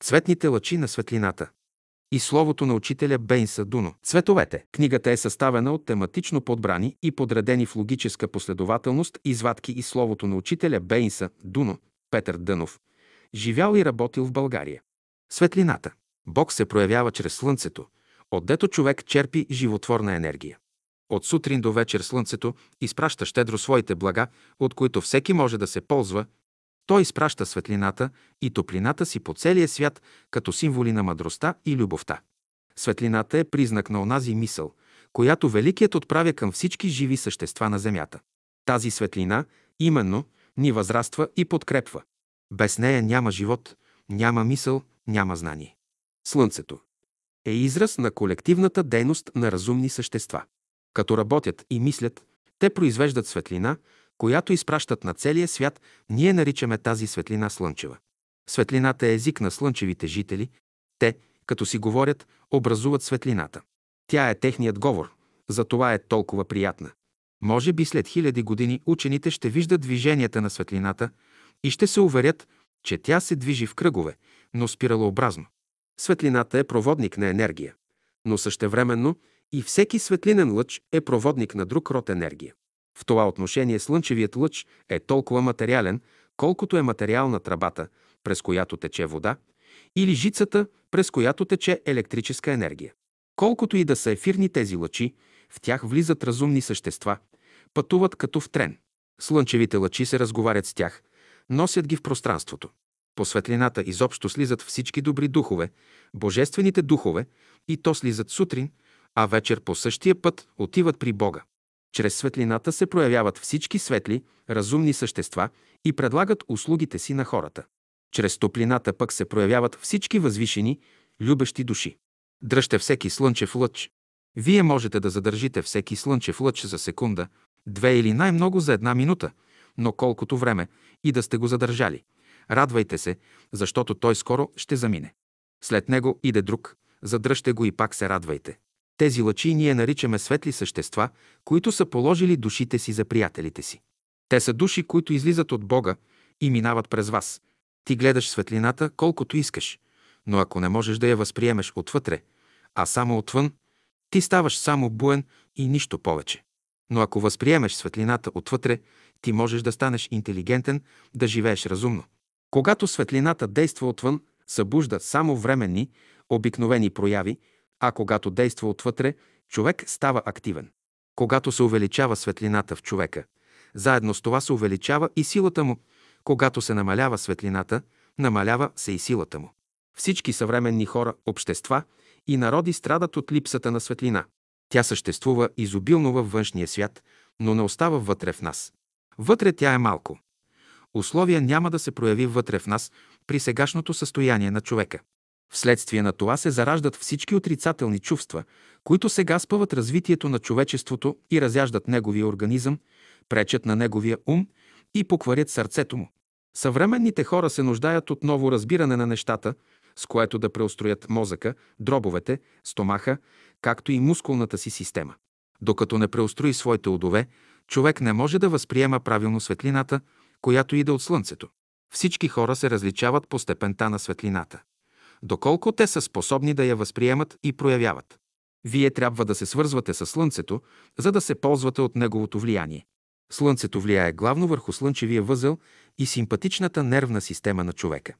Цветните лъчи на светлината. И словото на учителя Бейнса Дуно. Цветовете. Книгата е съставена от тематично подбрани и подредени в логическа последователност извадки и словото на учителя Бейнса Дуно, Петър Дънов. Живял и работил в България. Светлината. Бог се проявява чрез слънцето, отдето човек черпи животворна енергия. От сутрин до вечер слънцето изпраща щедро своите блага, от които всеки може да се ползва. Той изпраща светлината и топлината си по целия свят като символи на мъдростта и любовта. Светлината е признак на онази мисъл, която Великият отправя към всички живи същества на Земята. Тази светлина, именно, ни възраства и подкрепва. Без нея няма живот, няма мисъл, няма знание. Слънцето е израз на колективната дейност на разумни същества. Като работят и мислят, те произвеждат светлина, която изпращат на целия свят, ние наричаме тази светлина слънчева. Светлината е език на слънчевите жители. Те, като си говорят, образуват светлината. Тя е техният говор, затова е толкова приятна. Може би след хиляди години учените ще виждат движенията на светлината и ще се уверят, че тя се движи в кръгове, но спиралообразно. Светлината е проводник на енергия, но същевременно и всеки светлинен лъч е проводник на друг род енергия. В това отношение слънчевият лъч е толкова материален, колкото е материална тръбата, през която тече вода, или жицата, през която тече електрическа енергия. Колкото и да са ефирни тези лъчи, в тях влизат разумни същества, пътуват като в трен. Слънчевите лъчи се разговарят с тях, носят ги в пространството. По светлината изобщо слизат всички добри духове, божествените духове, и то слизат сутрин, а вечер по същия път отиват при Бога. Чрез светлината се проявяват всички светли, разумни същества и предлагат услугите си на хората. Чрез топлината пък се проявяват всички възвишени, любещи души. Дръжте всеки слънчев лъч. Вие можете да задържите всеки слънчев лъч за секунда, две или най-много за една минута, но колкото време и да сте го задържали. Радвайте се, защото той скоро ще замине. След него иде друг, задръжте го и пак се радвайте. Тези лъчи ние наричаме светли същества, които са положили душите си за приятелите си. Те са души, които излизат от Бога и минават през вас. Ти гледаш светлината колкото искаш, но ако не можеш да я възприемеш отвътре, а само отвън, ти ставаш само буен и нищо повече. Но ако възприемеш светлината отвътре, ти можеш да станеш интелигентен, да живееш разумно. Когато светлината действа отвън, събужда само временни, обикновени прояви, а когато действа отвътре, човек става активен. Когато се увеличава светлината в човека, заедно с това се увеличава и силата му. Когато се намалява светлината, намалява се и силата му. Всички съвременни хора, общества и народи страдат от липсата на светлина. Тя съществува изобилно във външния свят, но не остава вътре в нас. Вътре тя е малко. Условия няма да се прояви вътре в нас при сегашното състояние на човека. Вследствие на това се зараждат всички отрицателни чувства, които сега спъват развитието на човечеството и разяждат неговия организъм, пречат на неговия ум и покварят сърцето му. Съвременните хора се нуждаят от ново разбиране на нещата, с което да преустроят мозъка, дробовете, стомаха, както и мускулната си система. Докато не преустрои своите удове, човек не може да възприема правилно светлината, която иде от Слънцето. Всички хора се различават по степента на светлината доколко те са способни да я възприемат и проявяват. Вие трябва да се свързвате с Слънцето, за да се ползвате от неговото влияние. Слънцето влияе главно върху слънчевия възел и симпатичната нервна система на човека.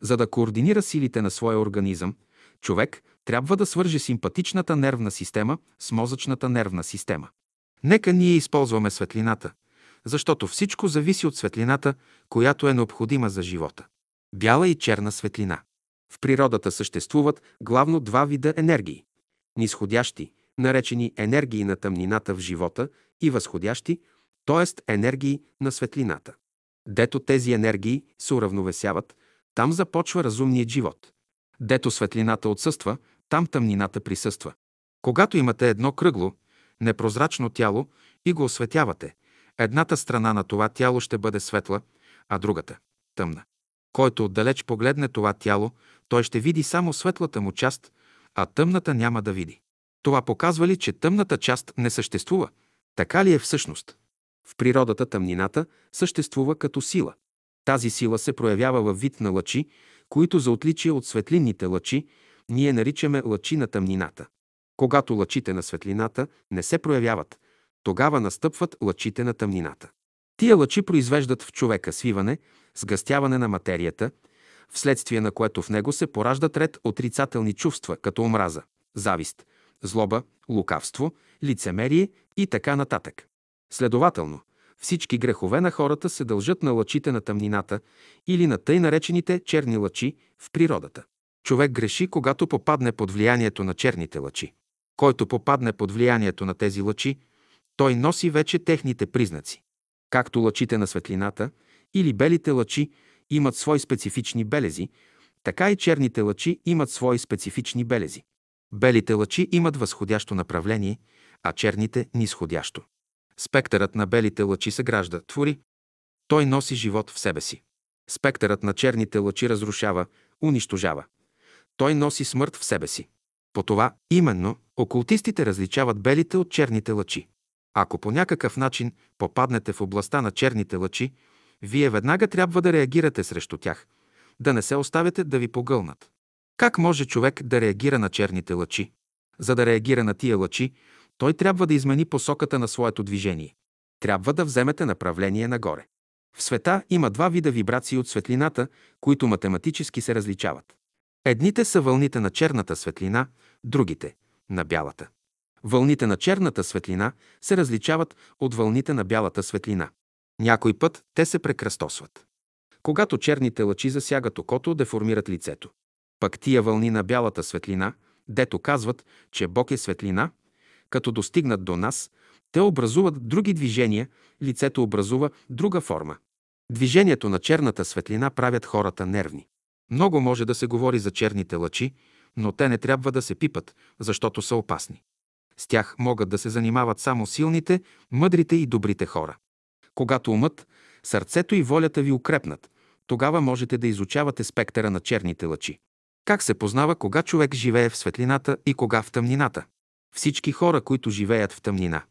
За да координира силите на своя организъм, човек трябва да свърже симпатичната нервна система с мозъчната нервна система. Нека ние използваме светлината, защото всичко зависи от светлината, която е необходима за живота. Бяла и черна светлина. В природата съществуват главно два вида енергии – нисходящи, наречени енергии на тъмнината в живота, и възходящи, т.е. енергии на светлината. Дето тези енергии се уравновесяват, там започва разумният живот. Дето светлината отсъства, там тъмнината присъства. Когато имате едно кръгло, непрозрачно тяло и го осветявате, едната страна на това тяло ще бъде светла, а другата – тъмна. Който отдалеч погледне това тяло, той ще види само светлата му част, а тъмната няма да види. Това показва ли, че тъмната част не съществува? Така ли е всъщност? В природата тъмнината съществува като сила. Тази сила се проявява във вид на лъчи, които за отличие от светлинните лъчи ние наричаме лъчи на тъмнината. Когато лъчите на светлината не се проявяват, тогава настъпват лъчите на тъмнината. Тия лъчи произвеждат в човека свиване, сгъстяване на материята, вследствие на което в него се пораждат ред отрицателни чувства, като омраза, завист, злоба, лукавство, лицемерие и така нататък. Следователно, всички грехове на хората се дължат на лъчите на тъмнината или на тъй наречените черни лъчи в природата. Човек греши, когато попадне под влиянието на черните лъчи. Който попадне под влиянието на тези лъчи, той носи вече техните признаци. Както лъчите на светлината или белите лъчи имат свои специфични белези, така и черните лъчи имат свои специфични белези. Белите лъчи имат възходящо направление, а черните – нисходящо. Спектърът на белите лъчи се гражда, твори. Той носи живот в себе си. Спектърът на черните лъчи разрушава, унищожава. Той носи смърт в себе си. По това именно окултистите различават белите от черните лъчи. Ако по някакъв начин попаднете в областта на черните лъчи, вие веднага трябва да реагирате срещу тях, да не се оставяте да ви погълнат. Как може човек да реагира на черните лъчи? За да реагира на тия лъчи, той трябва да измени посоката на своето движение. Трябва да вземете направление нагоре. В света има два вида вибрации от светлината, които математически се различават. Едните са вълните на черната светлина, другите – на бялата. Вълните на черната светлина се различават от вълните на бялата светлина. Някой път те се прекръстосват. Когато черните лъчи засягат окото, деформират лицето. Пък тия вълни на бялата светлина, дето казват, че Бог е светлина, като достигнат до нас, те образуват други движения, лицето образува друга форма. Движението на черната светлина правят хората нервни. Много може да се говори за черните лъчи, но те не трябва да се пипат, защото са опасни. С тях могат да се занимават само силните, мъдрите и добрите хора. Когато умът, сърцето и волята ви укрепнат, тогава можете да изучавате спектъра на черните лъчи. Как се познава кога човек живее в светлината и кога в тъмнината? Всички хора, които живеят в тъмнина,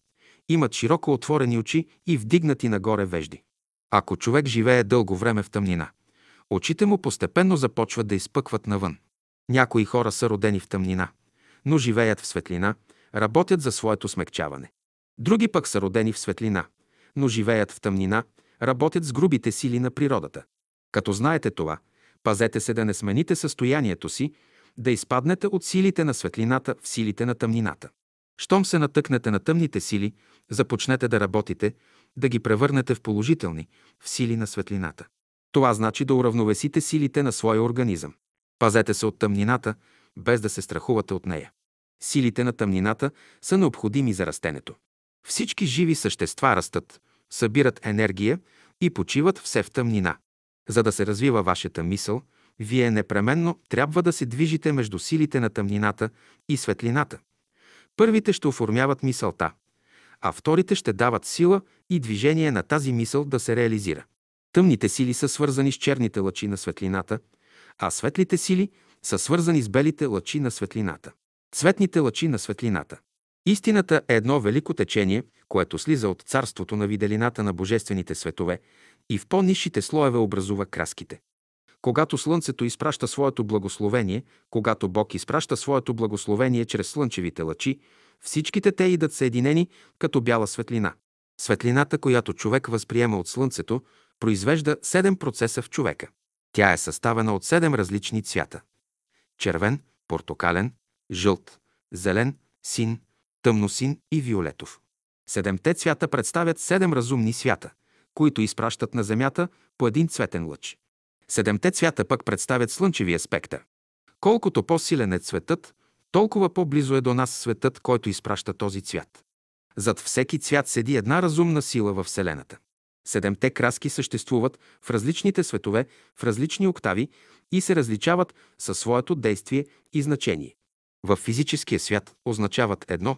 имат широко отворени очи и вдигнати нагоре вежди. Ако човек живее дълго време в тъмнина, очите му постепенно започват да изпъкват навън. Някои хора са родени в тъмнина, но живеят в светлина, работят за своето смягчаване. Други пък са родени в светлина, но живеят в тъмнина, работят с грубите сили на природата. Като знаете това, пазете се да не смените състоянието си, да изпаднете от силите на светлината в силите на тъмнината. Щом се натъкнете на тъмните сили, започнете да работите, да ги превърнете в положителни, в сили на светлината. Това значи да уравновесите силите на своя организъм. Пазете се от тъмнината, без да се страхувате от нея. Силите на тъмнината са необходими за растенето. Всички живи същества растат, събират енергия и почиват все в тъмнина. За да се развива вашата мисъл, вие непременно трябва да се движите между силите на тъмнината и светлината. Първите ще оформяват мисълта, а вторите ще дават сила и движение на тази мисъл да се реализира. Тъмните сили са свързани с черните лъчи на светлината, а светлите сили са свързани с белите лъчи на светлината. Цветните лъчи на светлината. Истината е едно велико течение, което слиза от царството на виделината на божествените светове и в по-низшите слоеве образува краските. Когато Слънцето изпраща своето благословение, когато Бог изпраща своето благословение чрез слънчевите лъчи, всичките те идат съединени като бяла светлина. Светлината, която човек възприема от Слънцето, произвежда седем процеса в човека. Тя е съставена от седем различни цвята. Червен, портокален, жълт, зелен, син, тъмносин и виолетов. Седемте цвята представят седем разумни свята, които изпращат на Земята по един цветен лъч. Седемте цвята пък представят слънчевия спектър. Колкото по-силен е цветът, толкова по-близо е до нас светът, който изпраща този цвят. Зад всеки цвят седи една разумна сила във Вселената. Седемте краски съществуват в различните светове, в различни октави и се различават със своето действие и значение. В физическия свят означават едно,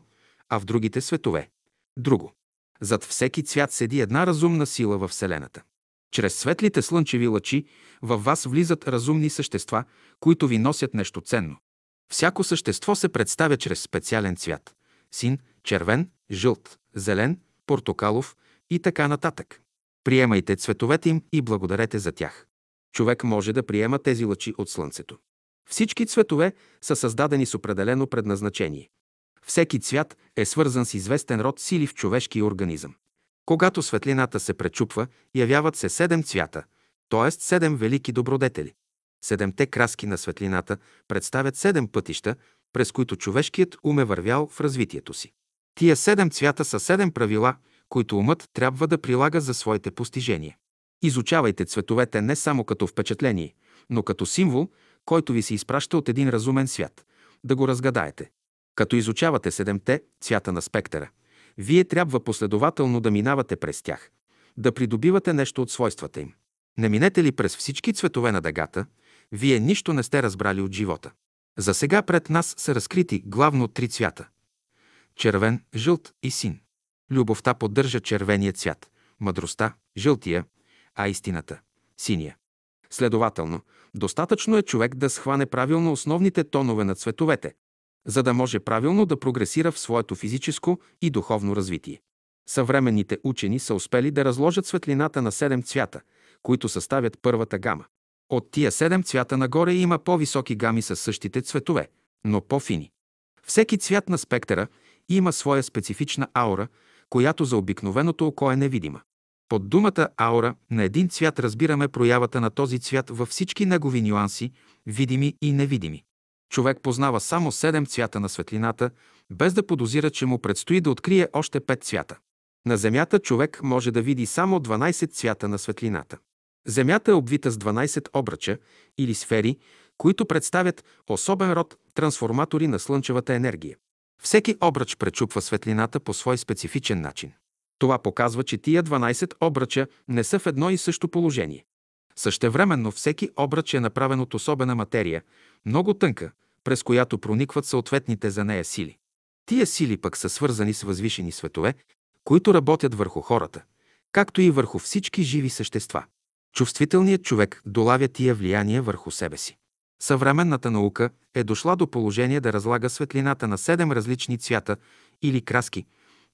а в другите светове – друго. Зад всеки цвят седи една разумна сила във Вселената. Чрез светлите слънчеви лъчи във вас влизат разумни същества, които ви носят нещо ценно. Всяко същество се представя чрез специален цвят – син, червен, жълт, зелен, портокалов и така нататък. Приемайте цветовете им и благодарете за тях. Човек може да приема тези лъчи от Слънцето. Всички цветове са създадени с определено предназначение. Всеки цвят е свързан с известен род сили в човешкия организъм. Когато светлината се пречупва, явяват се седем цвята, т.е. седем велики добродетели. Седемте краски на светлината представят седем пътища, през които човешкият ум е вървял в развитието си. Тия седем цвята са седем правила, които умът трябва да прилага за своите постижения. Изучавайте цветовете не само като впечатление, но като символ, който ви се изпраща от един разумен свят, да го разгадаете. Като изучавате седемте цвята на спектъра, вие трябва последователно да минавате през тях, да придобивате нещо от свойствата им. Не минете ли през всички цветове на дъгата, вие нищо не сте разбрали от живота. За сега пред нас са разкрити главно три цвята – червен, жълт и син. Любовта поддържа червения цвят, мъдростта – жълтия, а истината – синия. Следователно, достатъчно е човек да схване правилно основните тонове на цветовете, за да може правилно да прогресира в своето физическо и духовно развитие. Съвременните учени са успели да разложат светлината на седем цвята, които съставят първата гама. От тия седем цвята нагоре има по-високи гами с същите цветове, но по-фини. Всеки цвят на спектъра има своя специфична аура, която за обикновеното око е невидима. Под думата аура на един цвят разбираме проявата на този цвят във всички негови нюанси, видими и невидими. Човек познава само седем цвята на светлината, без да подозира, че му предстои да открие още пет цвята. На Земята човек може да види само 12 цвята на светлината. Земята е обвита с 12 обръча или сфери, които представят особен род трансформатори на слънчевата енергия. Всеки обръч пречупва светлината по свой специфичен начин. Това показва, че тия 12 обръча не са в едно и също положение. Същевременно всеки обръч е направен от особена материя, много тънка, през която проникват съответните за нея сили. Тия сили пък са свързани с възвишени светове, които работят върху хората, както и върху всички живи същества. Чувствителният човек долавя тия влияния върху себе си. Съвременната наука е дошла до положение да разлага светлината на седем различни цвята или краски,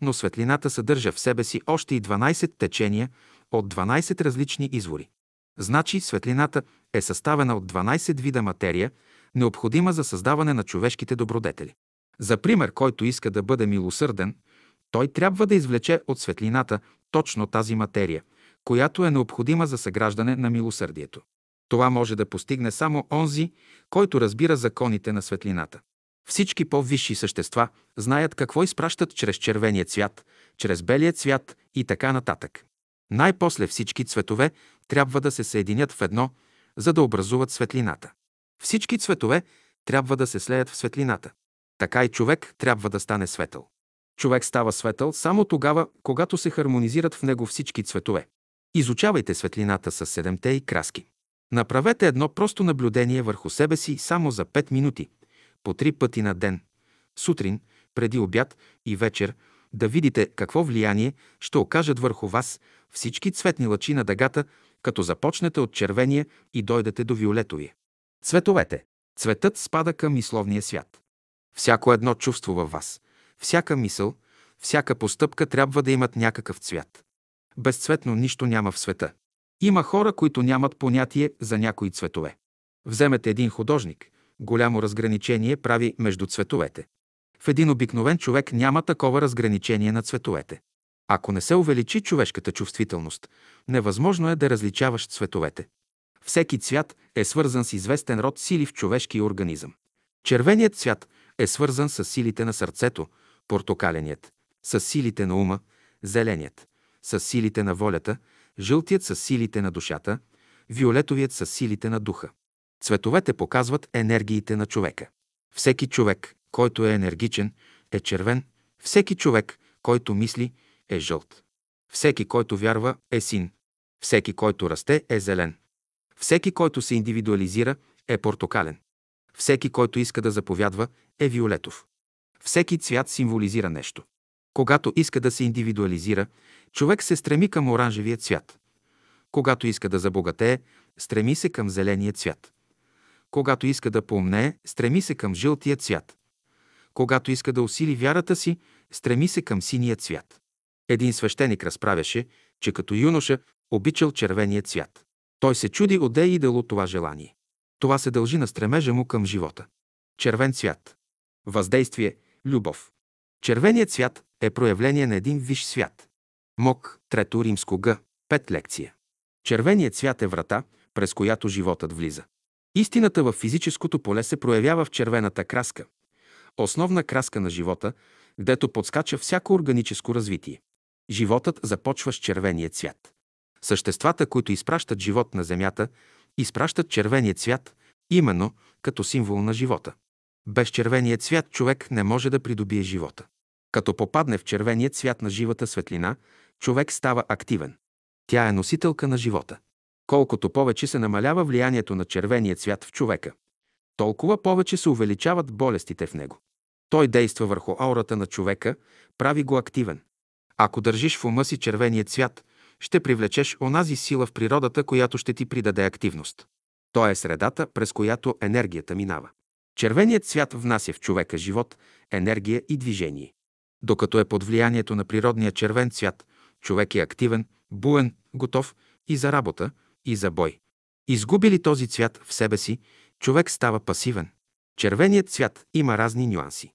но светлината съдържа в себе си още и 12 течения от 12 различни извори. Значи светлината е съставена от 12 вида материя, необходима за създаване на човешките добродетели. За пример, който иска да бъде милосърден, той трябва да извлече от светлината точно тази материя, която е необходима за съграждане на милосърдието. Това може да постигне само онзи, който разбира законите на светлината. Всички по-висши същества знаят какво изпращат чрез червения цвят, чрез белия цвят и така нататък. Най-после всички цветове трябва да се съединят в едно, за да образуват светлината. Всички цветове трябва да се слеят в светлината. Така и човек трябва да стане светъл. Човек става светъл само тогава, когато се хармонизират в него всички цветове. Изучавайте светлината с седемте и краски. Направете едно просто наблюдение върху себе си само за 5 минути, по три пъти на ден, сутрин, преди обяд и вечер, да видите какво влияние ще окажат върху вас всички цветни лъчи на дъгата, като започнете от червения и дойдете до виолетовия. Цветовете. Цветът спада към мисловния свят. Всяко едно чувство във вас, всяка мисъл, всяка постъпка трябва да имат някакъв цвят. Безцветно нищо няма в света. Има хора, които нямат понятие за някои цветове. Вземете един художник. Голямо разграничение прави между цветовете. В един обикновен човек няма такова разграничение на цветовете. Ако не се увеличи човешката чувствителност, невъзможно е да различаваш цветовете. Всеки цвят е свързан с известен род сили в човешкия организъм. Червеният цвят е свързан с силите на сърцето, портокаленият – с силите на ума, зеленият – с силите на волята, жълтият с силите на душата, виолетовият с силите на духа. Цветовете показват енергиите на човека. Всеки човек, който е енергичен, е червен, всеки човек, който мисли, е жълт. Всеки, който вярва, е син. Всеки, който расте, е зелен. Всеки, който се индивидуализира, е портокален. Всеки, който иска да заповядва, е виолетов. Всеки цвят символизира нещо. Когато иска да се индивидуализира, човек се стреми към оранжевия цвят. Когато иска да забогатее, стреми се към зеления цвят. Когато иска да поумнее, стреми се към жълтия цвят. Когато иска да усили вярата си, стреми се към синия цвят. Един свещеник разправяше, че като юноша Обичал червения цвят. Той се чуди отде е идало това желание. Това се дължи на стремежа му към живота. Червен цвят. Въздействие – любов. Червеният цвят е проявление на един виш свят. Мок, трето римско Г, пет лекция. Червеният цвят е врата, през която животът влиза. Истината в физическото поле се проявява в червената краска, основна краска на живота, гдето подскача всяко органическо развитие. Животът започва с червения цвят. Съществата, които изпращат живот на Земята, изпращат червения цвят, именно като символ на живота. Без червения цвят човек не може да придобие живота. Като попадне в червения цвят на живата светлина, човек става активен. Тя е носителка на живота. Колкото повече се намалява влиянието на червения цвят в човека, толкова повече се увеличават болестите в него. Той действа върху аурата на човека, прави го активен. Ако държиш в ума си червения цвят, ще привлечеш онази сила в природата, която ще ти придаде активност. То е средата, през която енергията минава. Червеният цвят внася в човека живот, енергия и движение. Докато е под влиянието на природния червен цвят, човек е активен, буен, готов и за работа, и за бой. Изгуби ли този цвят в себе си, човек става пасивен. Червеният цвят има разни нюанси.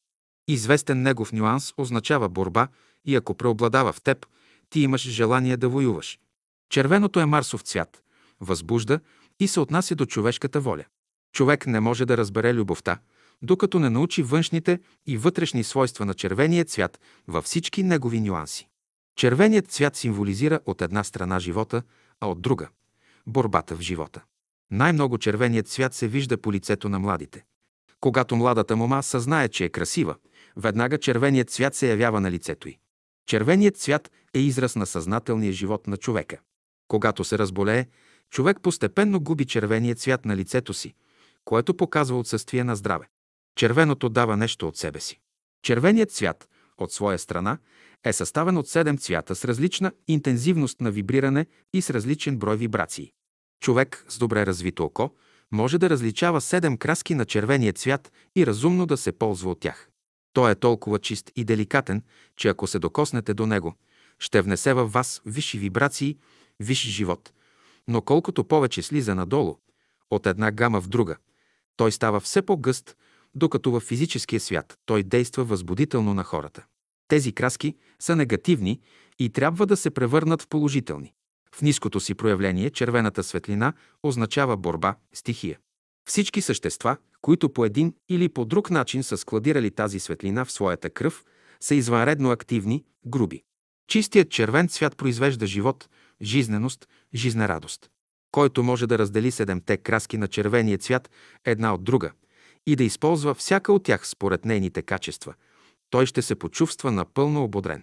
Известен негов нюанс означава борба и ако преобладава в теб, ти имаш желание да воюваш. Червеното е Марсов цвят, възбужда и се отнася до човешката воля. Човек не може да разбере любовта, докато не научи външните и вътрешни свойства на червения цвят във всички негови нюанси. Червеният цвят символизира от една страна живота, а от друга – борбата в живота. Най-много червеният цвят се вижда по лицето на младите. Когато младата мома съзнае, че е красива, веднага червеният цвят се явява на лицето й. Червеният цвят е израз на съзнателния живот на човека. Когато се разболее, човек постепенно губи червения цвят на лицето си, което показва отсъствие на здраве. Червеното дава нещо от себе си. Червеният цвят, от своя страна, е съставен от седем цвята с различна интензивност на вибриране и с различен брой вибрации. Човек с добре развито око може да различава седем краски на червения цвят и разумно да се ползва от тях. Той е толкова чист и деликатен, че ако се докоснете до него, ще внесе във вас висши вибрации, висши живот. Но колкото повече слиза надолу, от една гама в друга, той става все по-гъст, докато в физическия свят той действа възбудително на хората. Тези краски са негативни и трябва да се превърнат в положителни. В ниското си проявление червената светлина означава борба, стихия. Всички същества, които по един или по друг начин са складирали тази светлина в своята кръв, са извънредно активни, груби. Чистият червен цвят произвежда живот, жизненост, жизнерадост. Който може да раздели седемте краски на червения цвят една от друга и да използва всяка от тях според нейните качества, той ще се почувства напълно ободрен.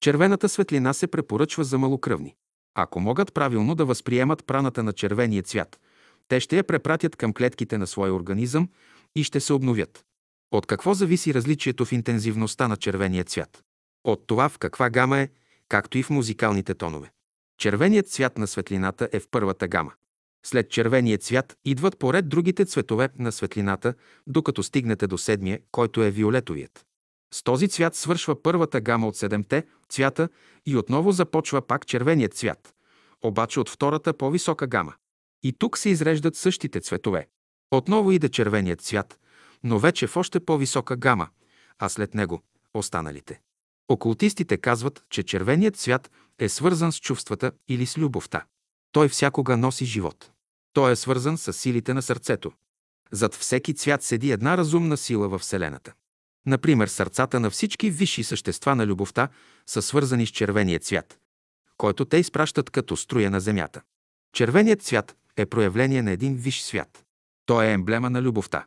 Червената светлина се препоръчва за малокръвни. Ако могат правилно да възприемат праната на червения цвят, те ще я препратят към клетките на своя организъм и ще се обновят. От какво зависи различието в интензивността на червения цвят? От това в каква гама е, както и в музикалните тонове. Червеният цвят на светлината е в първата гама. След червения цвят идват поред другите цветове на светлината, докато стигнете до седмия, който е виолетовият. С този цвят свършва първата гама от седемте цвята и отново започва пак червеният цвят, обаче от втората по-висока гама. И тук се изреждат същите цветове. Отново иде червеният цвят, но вече в още по-висока гама, а след него – останалите. Окултистите казват, че червеният цвят е свързан с чувствата или с любовта. Той всякога носи живот. Той е свързан с силите на сърцето. Зад всеки цвят седи една разумна сила във Вселената. Например, сърцата на всички висши същества на любовта са свързани с червения цвят, който те изпращат като струя на земята. Червеният цвят е проявление на един висш свят. Той е емблема на любовта.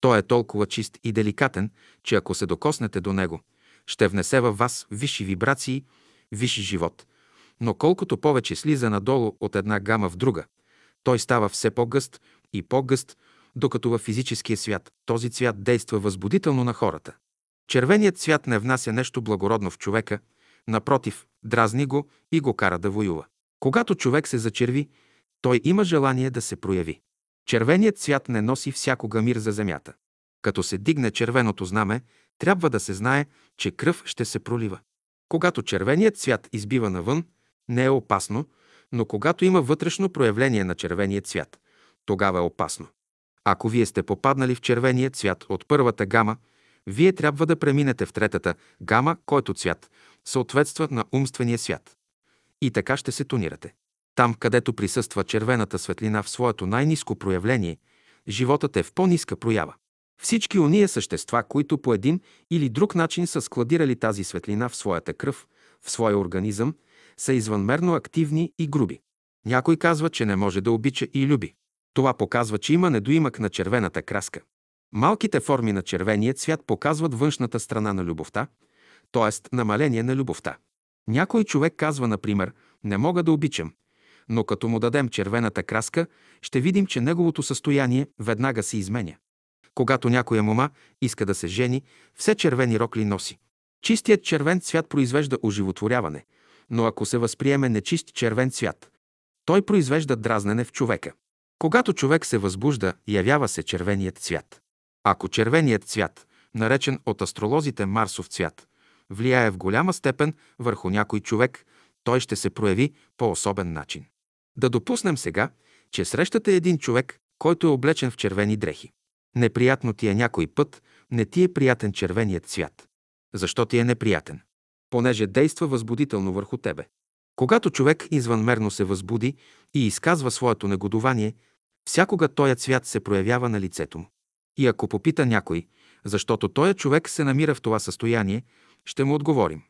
Той е толкова чист и деликатен, че ако се докоснете до него, ще внесе във вас висши вибрации, висши живот. Но колкото повече слиза надолу от една гама в друга, той става все по-гъст и по-гъст, докато във физическия свят този цвят действа възбудително на хората. Червеният цвят не внася нещо благородно в човека, напротив, дразни го и го кара да воюва. Когато човек се зачерви, той има желание да се прояви. Червеният цвят не носи всякога мир за земята. Като се дигне червеното знаме, трябва да се знае, че кръв ще се пролива. Когато червеният цвят избива навън, не е опасно, Но когато има вътрешно проявление на червения цвят, тогава е опасно. Ако вие сте попаднали в червения цвят от първата гама, вие трябва да преминете в третата гама, който цвят съответства на умствения свят. И така ще се тонирате. Там, където присъства червената светлина в своето най-низко проявление, животът е в по-ниска проява. Всички уния същества, които по един или друг начин са складирали тази светлина в своята кръв, в своя организъм, са извънмерно активни и груби. Някой казва, че не може да обича и люби. Това показва, че има недоимък на червената краска. Малките форми на червения цвят показват външната страна на любовта, т.е. намаление на любовта. Някой човек казва, например, не мога да обичам, но като му дадем червената краска, ще видим, че неговото състояние веднага се изменя. Когато някоя мома иска да се жени, все червени рокли носи. Чистият червен цвят произвежда оживотворяване, но ако се възприеме нечист червен цвят, той произвежда дразнене в човека. Когато човек се възбужда, явява се червеният цвят. Ако червеният цвят, наречен от астролозите Марсов цвят, влияе в голяма степен върху някой човек, той ще се прояви по особен начин. Да допуснем сега, че срещате един човек, който е облечен в червени дрехи. Неприятно ти е някой път, не ти е приятен червеният цвят. Защо ти е неприятен? Понеже действа възбудително върху тебе. Когато човек извънмерно се възбуди и изказва своето негодование, всякога тоя цвят се проявява на лицето му. И ако попита някой, защото тоя човек се намира в това състояние, ще му отговорим.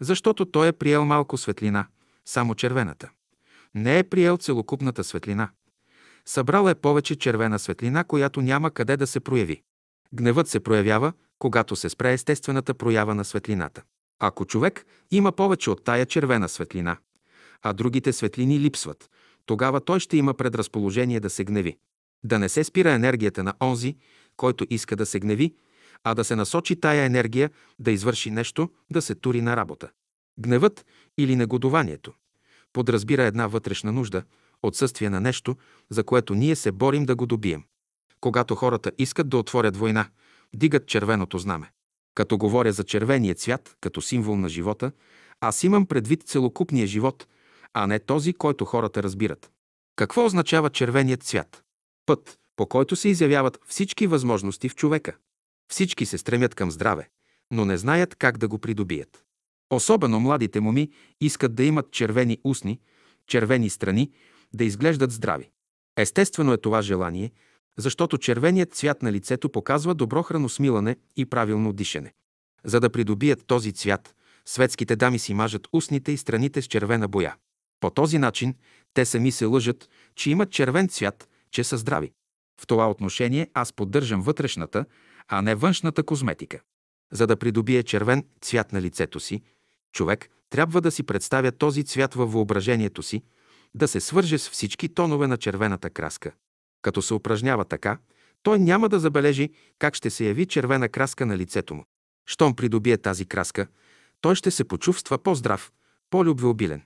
Защото той е приел малко светлина, само червената. Не е приел целокупната светлина. Събрал е повече червена светлина, която няма къде да се прояви. Гневът се проявява, когато се спре естествената проява на светлината. Ако човек има повече от тая червена светлина, а другите светлини липсват, тогава той ще има предразположение да се гневи. Да не се спира енергията на онзи, който иска да се гневи, а да се насочи тая енергия да извърши нещо, да се тури на работа. Гневът или негодованието подразбира една вътрешна нужда, отсъствие на нещо, за което ние се борим да го добием. Когато хората искат да отворят война, дигат червеното знаме. Като говоря за червения цвят, като символ на живота, аз имам предвид целокупния живот, а не този, който хората разбират. Какво означава червеният цвят? Път, по който се изявяват всички възможности в човека. Всички се стремят към здраве, но не знаят как да го придобият. Особено младите моми искат да имат червени устни, червени страни, да изглеждат здрави. Естествено е това желание, защото червеният цвят на лицето показва добро храносмилане и правилно дишане. За да придобият този цвят, светските дами си мажат устните и страните с червена боя. По този начин те сами се лъжат, че имат червен цвят, че са здрави. В това отношение аз поддържам вътрешната, а не външната козметика. За да придобие червен цвят на лицето си, човек трябва да си представя този цвят във въображението си, да се свърже с всички тонове на червената краска. Като се упражнява така, той няма да забележи как ще се яви червена краска на лицето му. Щом придобие тази краска, той ще се почувства по-здрав, по-любвеобилен.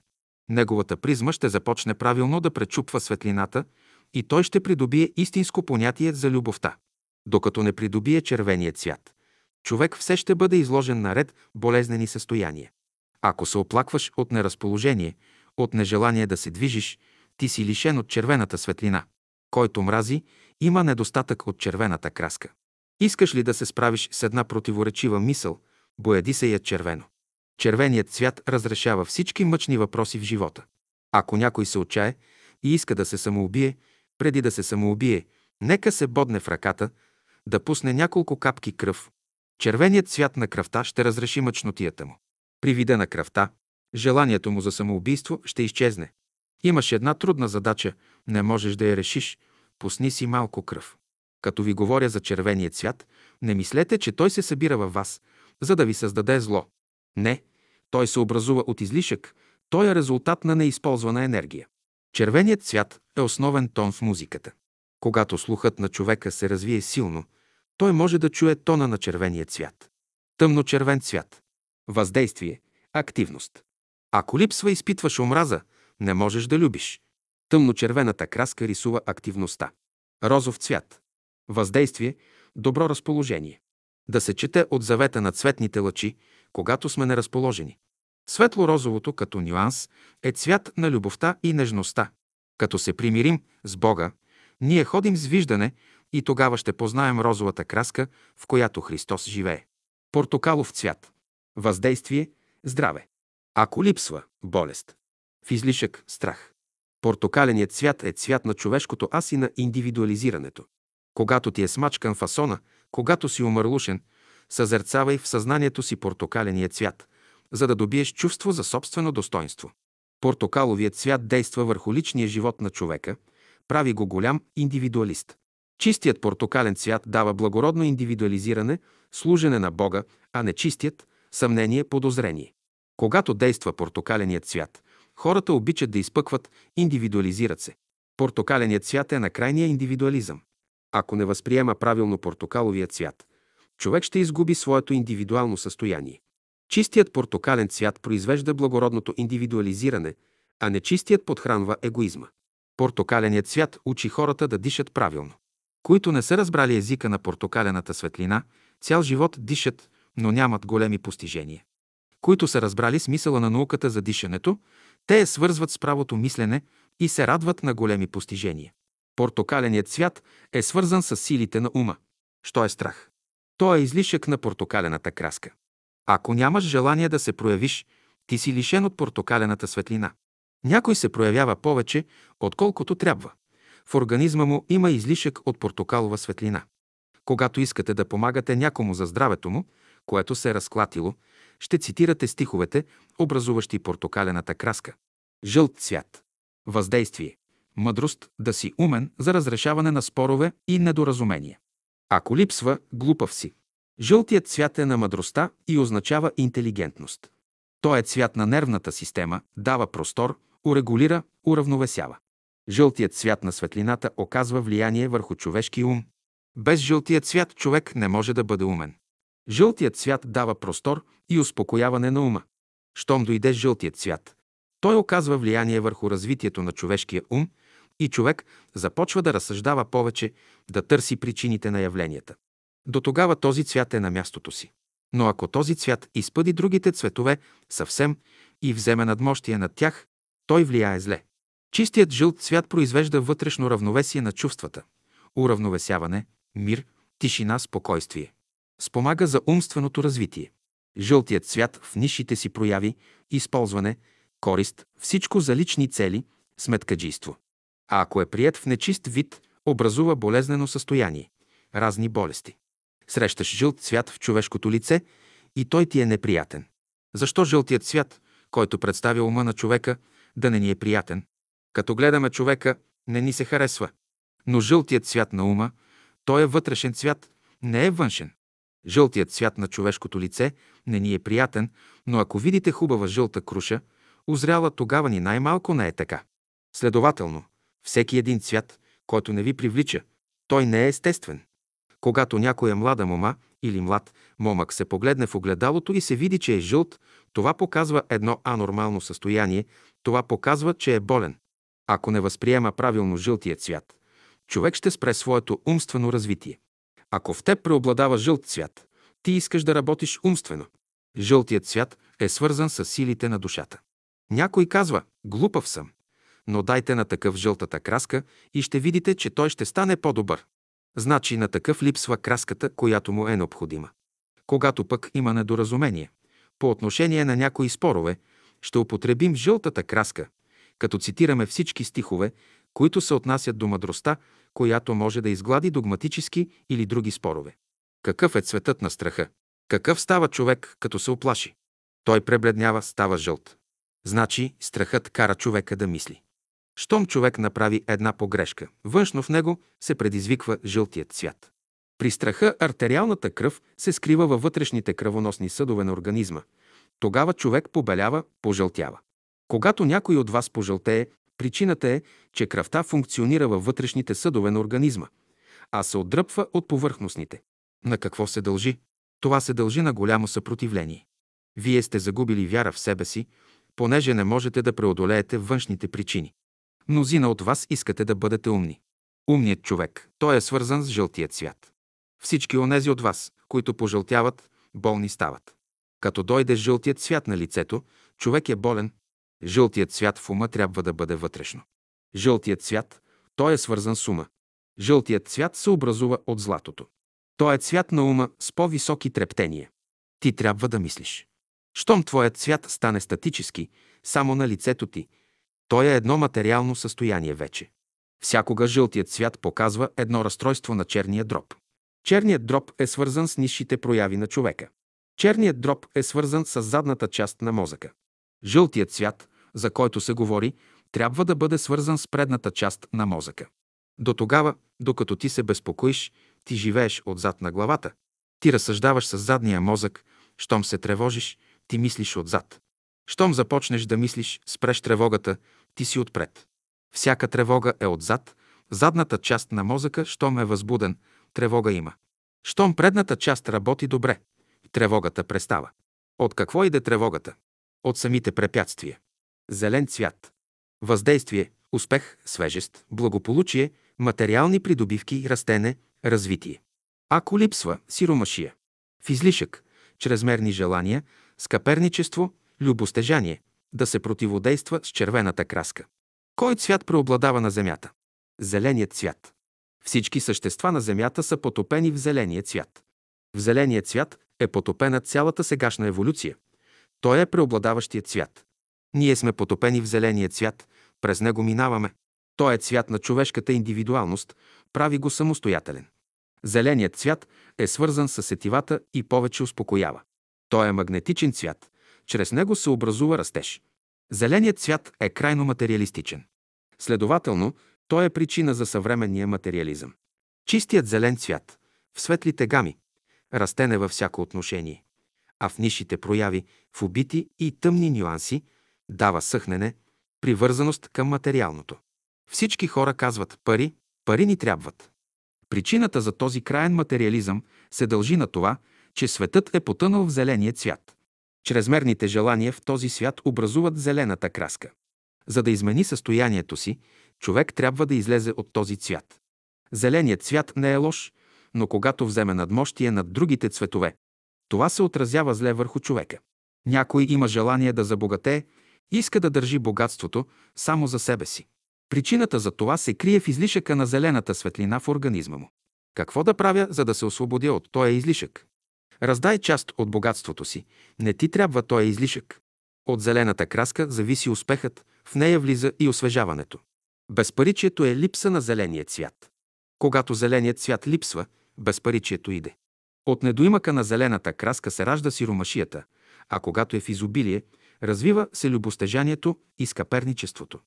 Неговата призма ще започне правилно да пречупва светлината и той ще придобие истинско понятие за любовта. Докато не придобие червения цвят, човек все ще бъде изложен на ред болезнени състояния. Ако се оплакваш от неразположение, от нежелание да се движиш, ти си лишен от червената светлина. Който мрази, има недостатък от червената краска. Искаш ли да се справиш с една противоречива мисъл, бояди се я червено. Червеният цвят разрешава всички мъчни въпроси в живота. Ако някой се отчае и иска да се самоубие, преди да се самоубие, нека се бодне в ръката, да пусне няколко капки кръв. Червеният цвят на кръвта ще разреши мъчнотията му. При вида на кръвта, желанието му за самоубийство ще изчезне. Имаш една трудна задача, не можеш да я решиш, пусни си малко кръв. Като ви говоря за червения цвят, не мислете, че той се събира във вас, за да ви създаде зло. Не, той се образува от излишък, той е резултат на неизползвана енергия. Червеният цвят е основен тон в музиката. Когато слухът на човека се развие силно, той може да чуе тона на червения цвят. Тъмно-червен цвят. Въздействие. Активност. Ако липсва изпитваш омраза, не можеш да любиш. Тъмно-червената краска рисува активността. Розов цвят. Въздействие. Добро разположение. Да се чете от завета на цветните лъчи, когато сме неразположени. Светло-розовото като нюанс е цвят на любовта и нежността. Като се примирим с Бога, ние ходим с виждане и тогава ще познаем розовата краска, в която Христос живее. Портокалов цвят. Въздействие – здраве. Ако липсва – болест. В излишък – страх. Портокаленият цвят е цвят на човешкото аз и на индивидуализирането. Когато ти е смачкан фасона, когато си умърлушен, съзерцавай в съзнанието си портокаления цвят, за да добиеш чувство за собствено достоинство. Портокаловият цвят действа върху личния живот на човека, прави го голям индивидуалист. Чистият портокален цвят дава благородно индивидуализиране, служене на Бога, а не чистият – съмнение, подозрение. Когато действа портокаленият цвят, хората обичат да изпъкват, индивидуализират се. Портокаленият цвят е на крайния индивидуализъм. Ако не възприема правилно портокаловия цвят, човек ще изгуби своето индивидуално състояние. Чистият портокален цвят произвежда благородното индивидуализиране, а нечистият подхранва егоизма. Портокаленият цвят учи хората да дишат правилно. Които не са разбрали езика на портокалената светлина, цял живот дишат, но нямат големи постижения. Които са разбрали смисъла на науката за дишането, те я свързват с правото мислене и се радват на големи постижения. Портокаленият цвят е свързан с силите на ума. Що е страх? То е излишък на портокалената краска. Ако нямаш желание да се проявиш, ти си лишен от портокалената светлина. Някой се проявява повече, отколкото трябва. В организма му има излишък от портокалова светлина. Когато искате да помагате някому за здравето му, което се е разклатило, ще цитирате стиховете, образуващи портокалената краска. Жълт цвят. Въздействие. Мъдрост да си умен за разрешаване на спорове и недоразумения. Ако липсва, глупав си. Жълтият цвят е на мъдростта и означава интелигентност. Той е цвят на нервната система, дава простор, урегулира, уравновесява. Жълтият цвят на светлината оказва влияние върху човешки ум. Без жълтия цвят човек не може да бъде умен. Жълтият цвят дава простор и успокояване на ума. Щом дойде жълтият цвят, той оказва влияние върху развитието на човешкия ум и човек започва да разсъждава повече, да търси причините на явленията. До тогава този цвят е на мястото си. Но ако този цвят изпъди другите цветове съвсем и вземе надмощие над тях, той влияе зле. Чистият жълт цвят произвежда вътрешно равновесие на чувствата, уравновесяване, мир, тишина, спокойствие. Спомага за умственото развитие. Жълтият цвят в нишите си прояви, използване, корист, всичко за лични цели, сметкаджийство. А ако е прият в нечист вид, образува болезнено състояние, разни болести. Срещаш жълт цвят в човешкото лице и той ти е неприятен. Защо жълтият цвят, който представя ума на човека, да не ни е приятен? Като гледаме човека, не ни се харесва. Но жълтият цвят на ума, той е вътрешен цвят, не е външен. Жълтият цвят на човешкото лице не ни е приятен, но ако видите хубава жълта круша, озряла тогава ни най-малко не е така. Следователно, всеки един цвят, който не ви привлича, той не е естествен. Когато някоя млада мома или млад момък се погледне в огледалото и се види, че е жълт, това показва едно анормално състояние, това показва, че е болен. Ако не възприема правилно жълтия цвят, човек ще спре своето умствено развитие. Ако в теб преобладава жълт цвят, ти искаш да работиш умствено. Жълтият цвят е свързан с силите на душата. Някой казва, глупав съм, но дайте на такъв жълтата краска и ще видите, че той ще стане по-добър. Значи на такъв липсва краската, която му е необходима. Когато пък има недоразумение, по отношение на някои спорове, ще употребим жълтата краска, като цитираме всички стихове, които се отнасят до мъдростта, която може да изглади догматически или други спорове. Какъв е цветът на страха? Какъв става човек, като се оплаши? Той пребледнява, става жълт. Значи страхът кара човека да мисли. Щом човек направи една погрешка, външно в него се предизвиква жълтият цвят. При страха артериалната кръв се скрива във вътрешните кръвоносни съдове на организма. Тогава човек побелява, пожълтява. Когато някой от вас пожълтее, причината е, че кръвта функционира във вътрешните съдове на организма, а се отдръпва от повърхностните. На какво се дължи? Това се дължи на голямо съпротивление. Вие сте загубили вяра в себе си, понеже не можете да преодолеете външните причини. Мнозина от вас искате да бъдете умни. Умният човек, той е свързан с жълтия цвят. Всички онези от вас, които пожълтяват, болни стават. Като дойде жълтият цвят на лицето, Човек е болен. Жълтият цвят в ума трябва да бъде вътрешно. Жълтият цвят, той е свързан с ума. Жълтият цвят се образува от златото. Той е цвят на ума с по-високи трептения. Ти трябва да мислиш. Щом твоят цвят стане статически, само на лицето ти, той е едно материално състояние вече. Всякога жълтият цвят показва едно разстройство на черния дроб. Черният дроб е свързан с низшите прояви на човека. Черният дроб е свързан с задната част на мозъка. Жълтият цвят, за който се говори, трябва да бъде свързан с предната част на мозъка. До тогава, докато ти се безпокоиш, ти живееш отзад на главата. Ти разсъждаваш с задния мозък, щом се тревожиш, ти мислиш отзад. Щом започнеш да мислиш, спреш тревогата, ти си отпред. Всяка тревога е отзад, задната част на мозъка, щом е възбуден, тревога има. Щом предната част работи добре, тревогата престава. От какво иде тревогата? От самите препятствия. Зелен цвят. Въздействие, успех, свежест, благополучие, материални придобивки, растене, развитие. Ако липсва сиромашия, в излишък, чрезмерни желания, скъперничество, любостежание, да се противодейства с червената краска. Кой цвят преобладава на Земята? Зеленият цвят. Всички същества на Земята са потопени в зеления цвят. В зеления цвят е потопена цялата сегашна еволюция. Той е преобладаващият цвят. Ние сме потопени в зеления цвят, през него минаваме. Той е цвят на човешката индивидуалност, прави го самостоятелен. Зеленият цвят е свързан с сетивата и повече успокоява. Той е магнетичен цвят. Чрез него се образува растеж. Зеленият цвят е крайно материалистичен. Следователно, той е причина за съвременния материализъм. Чистият зелен цвят, в светлите гами, растене във всяко отношение, а в нишите прояви, в убити и тъмни нюанси, дава съхнене, привързаност към материалното. Всички хора казват пари, пари ни трябват. Причината за този краен материализъм се дължи на това, че светът е потънал в зеления цвят. Чрезмерните желания в този свят образуват зелената краска. За да измени състоянието си, човек трябва да излезе от този цвят. Зеленият цвят не е лош, но когато вземе надмощие над другите цветове, това се отразява зле върху човека. Някой има желание да забогатее иска да държи богатството само за себе си. Причината за това се крие в излишъка на зелената светлина в организма му. Какво да правя, за да се освободя от този излишък? Раздай част от богатството си. Не ти трябва този излишък. От зелената краска зависи успехът, в нея влиза и освежаването. Безпаричието е липса на зеления цвят. Когато зеленият цвят липсва, безпаричието иде. От недоимъка на зелената краска се ражда сиромашията, а когато е в изобилие, развива се любостежанието и скъперничеството.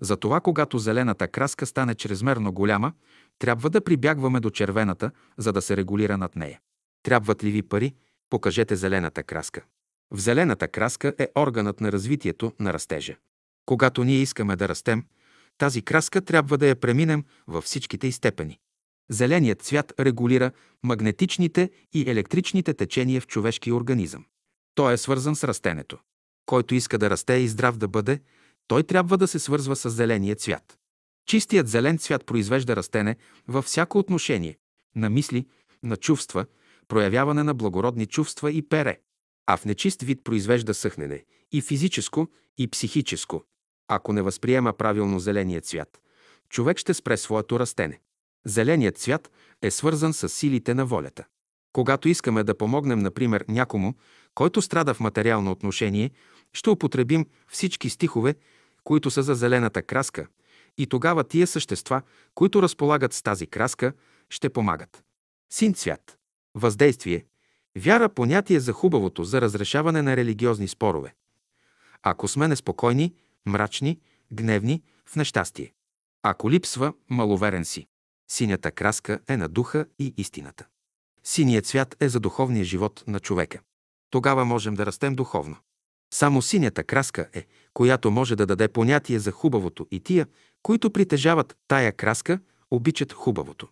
Затова, когато зелената краска стане чрезмерно голяма, трябва да прибягваме до червената, за да се регулира над нея. Трябват ли ви пари? Покажете зелената краска. В зелената краска е органът на развитието на растежа. Когато ние искаме да растем, тази краска трябва да я преминем във всичките й степени. Зеленият цвят регулира магнетичните и електричните течения в човешкия организъм. Той е свързан с растенето. Който иска да расте и здрав да бъде, той трябва да се свързва с зеления цвят. Чистият зелен цвят произвежда растене във всяко отношение – на мисли, на чувства, проявяване на благородни чувства и пере, а в нечист вид произвежда съхнене и физическо, и психическо. Ако не възприема правилно зеления цвят, човек ще спре своето растене. Зеленият цвят е свързан с силите на волята. Когато искаме да помогнем, например, някому, който страда в материално отношение, ще употребим всички стихове, които са за зелената краска, и тогава тия същества, които разполагат с тази краска, ще помагат. Син цвят. Въздействие. Вяра понятие за хубавото, за разрешаване на религиозни спорове. Ако сме неспокойни, мрачни, гневни, в нещастие. Ако липсва, маловерен си. Синята краска е на духа и истината. Синият цвят е за духовния живот на човека. Тогава можем да растем духовно. Само синята краска е, която може да даде понятие за хубавото и тия, които притежават тая краска, обичат хубавото.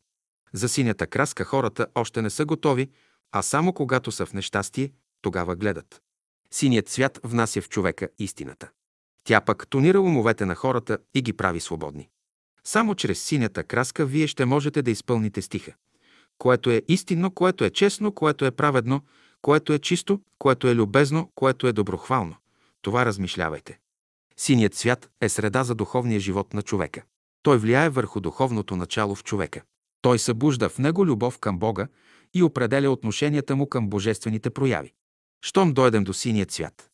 За синята краска хората още не са готови, а само когато са в нещастие, тогава гледат. Синият цвят внася в човека истината. Тя пък тонира умовете на хората и ги прави свободни. Само чрез синята краска вие ще можете да изпълните стиха. Което е истинно, което е честно, което е праведно, което е чисто, което е любезно, което е доброхвално. това размишлявайте. Синият цвят е среда за духовния живот на човека. Той влияе върху духовното начало в човека. Той събужда в него любов към Бога и определя отношенията му към божествените прояви. Щом дойдем до синия цвят,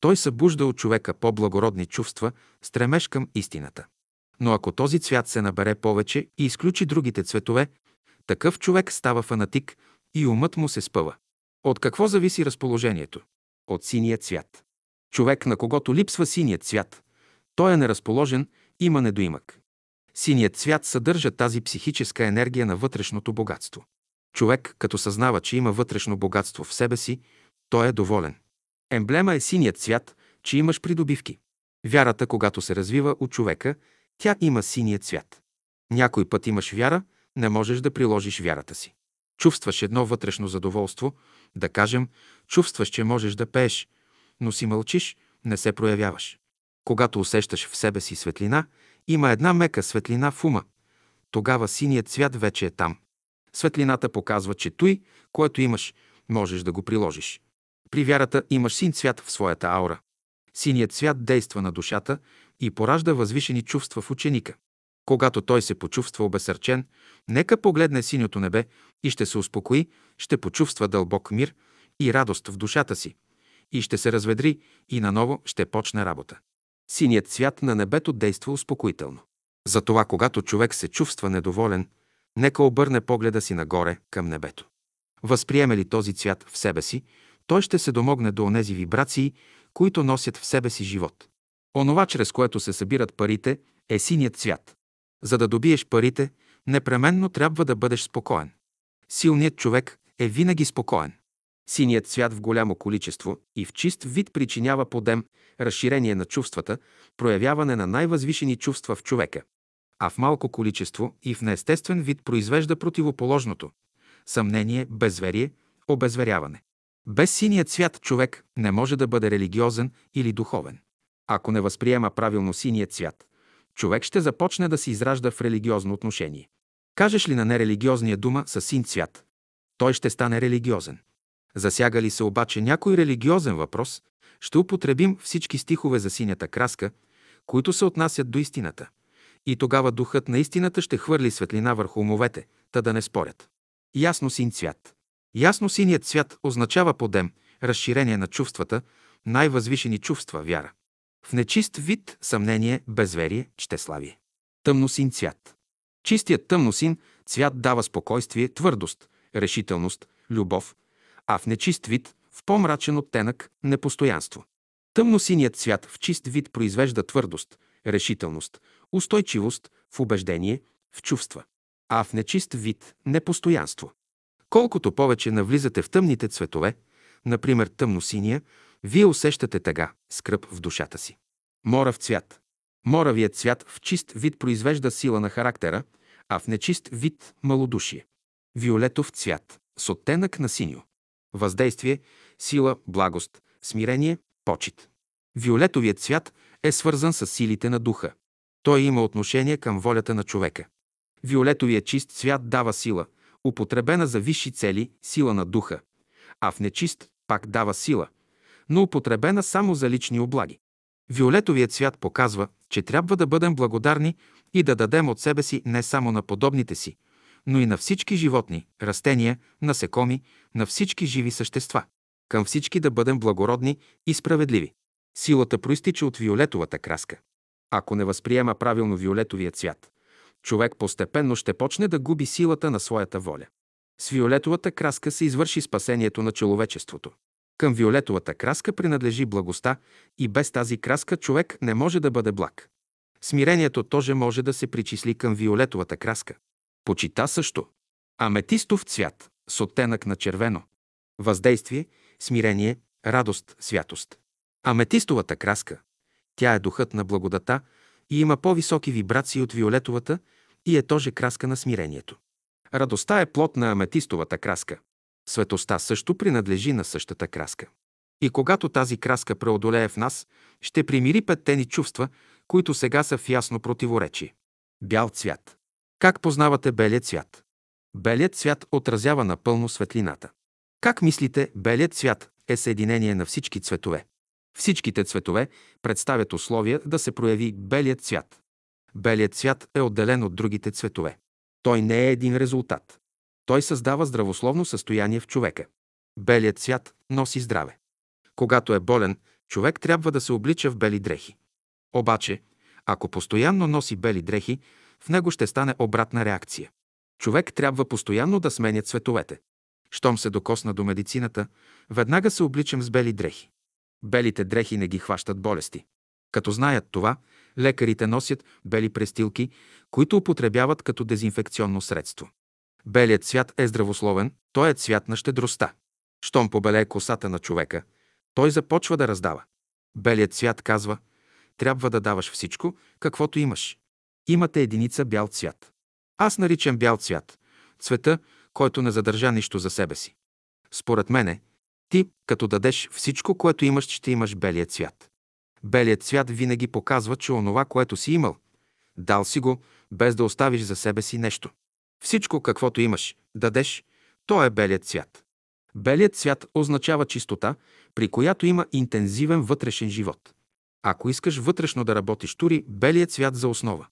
той събужда от човека по-благородни чувства, стремеж към истината. Но ако този цвят се набере повече и изключи другите цветове, такъв човек става фанатик и умът му се спъва. От какво зависи разположението? От синия цвят. Човек, на когото липсва синият цвят, той е неразположен, има недоимък. Синият цвят съдържа тази психическа енергия на вътрешното богатство. Човек, като съзнава, че има вътрешно богатство в себе си, той е доволен. Емблема е синият цвят, че имаш придобивки. Вярата, когато се развива от човека, тя има синият цвят. Някой път имаш вяра, не можеш да приложиш вярата си. Чувстваш едно вътрешно задоволство, да кажем, чувстваш, че можеш да пееш, но си мълчиш, не се проявяваш. Когато усещаш в себе си светлина, има една мека светлина в ума. Тогава синият цвят вече е там. Светлината показва, че той, което имаш, можеш да го приложиш. При вярата имаш син цвят в своята аура. Синият цвят действа на душата и поражда възвишени чувства в ученика. Когато той се почувства обесърчен, нека погледне синьото небе и ще се успокои, ще почувства дълбок мир и радост в душата си и ще се разведри и наново ще почне работа. Синият цвят на небето действа успокоително. Затова, когато човек се чувства недоволен, нека обърне погледа си нагоре към небето. Възприеме ли този цвят в себе си, той ще се домогне до онези вибрации, които носят в себе си живот. Онова, чрез което се събират парите, е синият цвят. За да добиеш парите, непременно трябва да бъдеш спокоен. Силният човек е винаги спокоен. Синият цвят в голямо количество и в чист вид причинява подем, разширение на чувствата, проявяване на най-възвишени чувства в човека. А в малко количество и в неестествен вид произвежда противоположното – съмнение, безверие, обезверяване. Без синия цвят човек не може да бъде религиозен или духовен. Ако не възприема правилно синия цвят, човек ще започне да се изражда в религиозно отношение. Кажеш ли на нерелигиозния дума с син цвят, той ще стане религиозен. Засяга ли се обаче някой религиозен въпрос, ще употребим всички стихове за синята краска, които се отнасят до истината. И тогава духът на истината ще хвърли светлина върху умовете, та да не спорят. Ясно син цвят. Ясно синият цвят означава подем, разширение на чувствата, най-възвишени чувства, вяра. В нечист вид съмнение, безверие, щеславие. Тъмносин цвят. Чистият тъмносин цвят дава спокойствие, твърдост, решителност, любов, а в нечист вид, в по-мрачен оттенък, непостоянство. Тъмносиният цвят в чист вид произвежда твърдост, решителност, устойчивост в убеждение, в чувства, а в нечист вид – непостоянство. Колкото повече навлизате в тъмните цветове, например тъмносиния, вие усещате тъга, скръп в душата си. Морав цвят. Моравият цвят в чист вид произвежда сила на характера, а в нечист вид – малодушие. Виолетов цвят с оттенък на синьо. Въздействие, сила, благост, смирение, почет. Виолетовият цвят е свързан с силите на духа. Той има отношение към волята на човека. Виолетовият чист цвят дава сила, употребена за висши цели, сила на духа, а в нечист пак дава сила, но употребена само за лични облаги. Виолетовият цвят показва, че трябва да бъдем благодарни и да дадем от себе си не само на подобните си, но и на всички животни, растения, насекоми, на всички живи същества. Към всички да бъдем благородни и справедливи. Силата проистича от виолетовата краска. Ако не възприема правилно виолетовия цвят, човек постепенно ще почне да губи силата на своята воля. С виолетовата краска се извърши спасението на човечеството. Към виолетовата краска принадлежи благостта и без тази краска човек не може да бъде благ. Смирението тоже може да се причисли към виолетовата краска. Почита също. Аметистов цвят с оттенък на червено. Въздействие, смирение, радост, святост. Аметистовата краска. Тя е духът на благодата и има по-високи вибрации от виолетовата и е тоже краска на смирението. Радостта е плод на аметистовата краска. Светостта също принадлежи на същата краска. И когато тази краска преодолее в нас, ще примири петте ни чувства, които сега са в ясно противоречие. Бял цвят. Как познавате белият цвят? Белият цвят отразява напълно светлината. Как мислите, белият цвят е съединение на всички цветове? Всичките цветове представят условия да се прояви белият цвят. Белият цвят е отделен от другите цветове. Той не е един резултат. Той създава здравословно състояние в човека. Белият цвят носи здраве. Когато е болен, човек трябва да се облича в бели дрехи. Обаче, ако постоянно носи бели дрехи, в него ще стане обратна реакция. Човек трябва постоянно да сменя цветовете. Щом се докосна до медицината, веднага се обличам с бели дрехи. Белите дрехи не ги хващат болести. Като знаят това, лекарите носят бели престилки, които употребяват като дезинфекционно средство. Белият цвят е здравословен, той е цвят на щедростта. Щом побелее косата на човека, той започва да раздава. Белият цвят казва, трябва да даваш всичко, каквото имаш. Имате единица бял цвят. Аз наричам бял цвят, цвета, който не задържа нищо за себе си. Според мене, ти, като дадеш всичко, което имаш, ще имаш белия цвят. Белият цвят винаги показва, че онова, което си имал, дал си го, без да оставиш за себе си нещо. Всичко, каквото имаш, дадеш, то е белият цвят. Белият цвят означава чистота, при която има интензивен вътрешен живот. Ако искаш вътрешно да работиш, тури белият цвят за основа.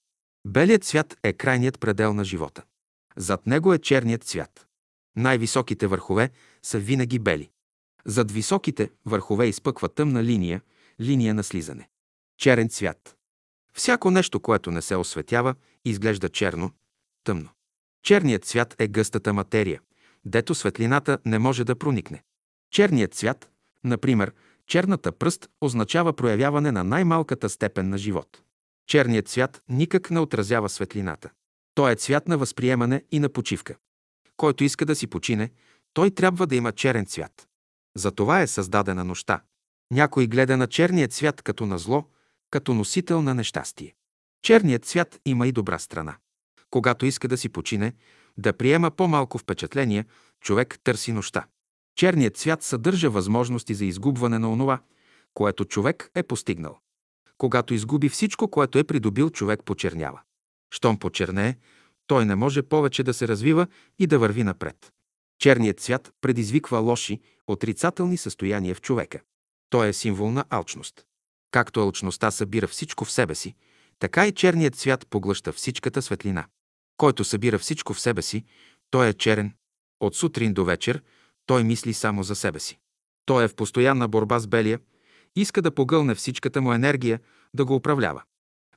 Белият цвят е крайният предел на живота. Зад него е черният цвят. Най-високите върхове са винаги бели. Зад високите върхове изпъква тъмна линия, линия на слизане. Черен цвят. Всяко нещо, което не се осветява, изглежда черно, тъмно. Черният цвят е гъстата материя, дето светлината не може да проникне. Черният цвят, например, черната пръст, означава проявяване на най-малката степен на живот. Черният цвят никак не отразява светлината. Той е цвят на възприемане и на почивка. Който иска да си почине, той трябва да има черен цвят. За това е създадена нощта. Някой гледа на черния цвят като на зло, като носител на нещастие. Черният цвят има и добра страна. Когато иска да си почине, да приема по-малко впечатления, човек търси нощта. Черният цвят съдържа възможности за изгубване на онова, което човек е постигнал. Когато изгуби всичко, което е придобил, човек почернява. Щом почернее, той не може повече да се развива и да върви напред. Черният цвят предизвиква лоши, отрицателни състояния в човека. Той е символ на алчност. Както алчността събира всичко в себе си, така и черният цвят поглъща всичката светлина. Който събира всичко в себе си, той е черен. От сутрин до вечер той мисли само за себе си. Той е в постоянна борба с белия, иска да погълне всичката му енергия, да го управлява.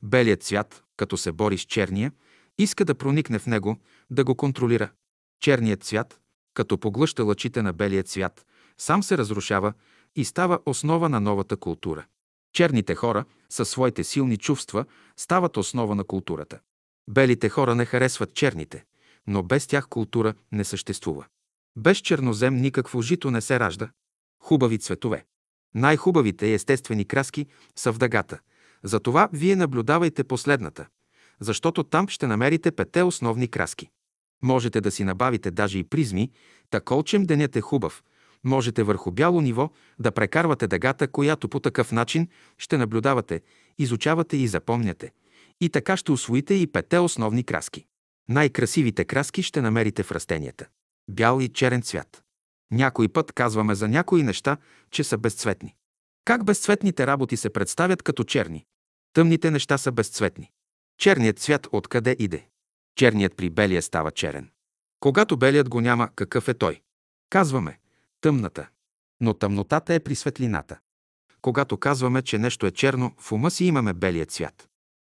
Белият цвят, като се бори с черния, иска да проникне в него, да го контролира. Черният цвят, като поглъща лъчите на белия цвят, сам се разрушава и става основа на новата култура. Черните хора, със своите силни чувства, стават основа на културата. Белите хора не харесват черните, но без тях култура не съществува. Без чернозем никакво жито не се ражда. Хубави цветове. Най-хубавите естествени краски са в дъгата. Затова вие наблюдавайте последната, защото там ще намерите пете основни краски. Можете да си набавите даже и призми, та денят е хубав. Можете върху бяло ниво да прекарвате дъгата, която по такъв начин ще наблюдавате, изучавате и запомняте. И така ще освоите и пете основни краски. Най-красивите краски ще намерите в растенията. Бял и черен цвят. Някой път казваме за някои неща, че са безцветни. Как безцветните работи се представят като черни? Тъмните неща са безцветни. Черният цвят откъде иде? Черният при белия става черен. Когато белият го няма, какъв е той? Казваме тъмната. Но тъмнотата е при светлината. Когато казваме, че нещо е черно, в ума си имаме белия цвят.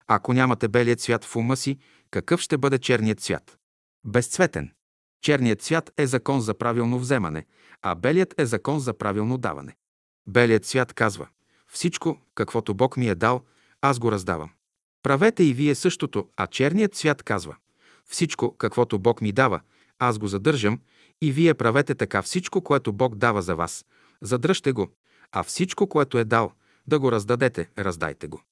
Ако нямате белия цвят в ума си, какъв ще бъде черният цвят? Безцветен. Черният цвят е закон за правилно вземане, а белият е закон за правилно даване. Белият цвят казва Всичко, каквото Бог ми е дал, аз го раздавам. Правете и вие същото, а черният цвят казва Всичко, каквото Бог ми дава, аз го задържам и вие правете така всичко, което Бог дава за вас. Задръжте го, а всичко, което е дал, да го раздадете, раздайте го.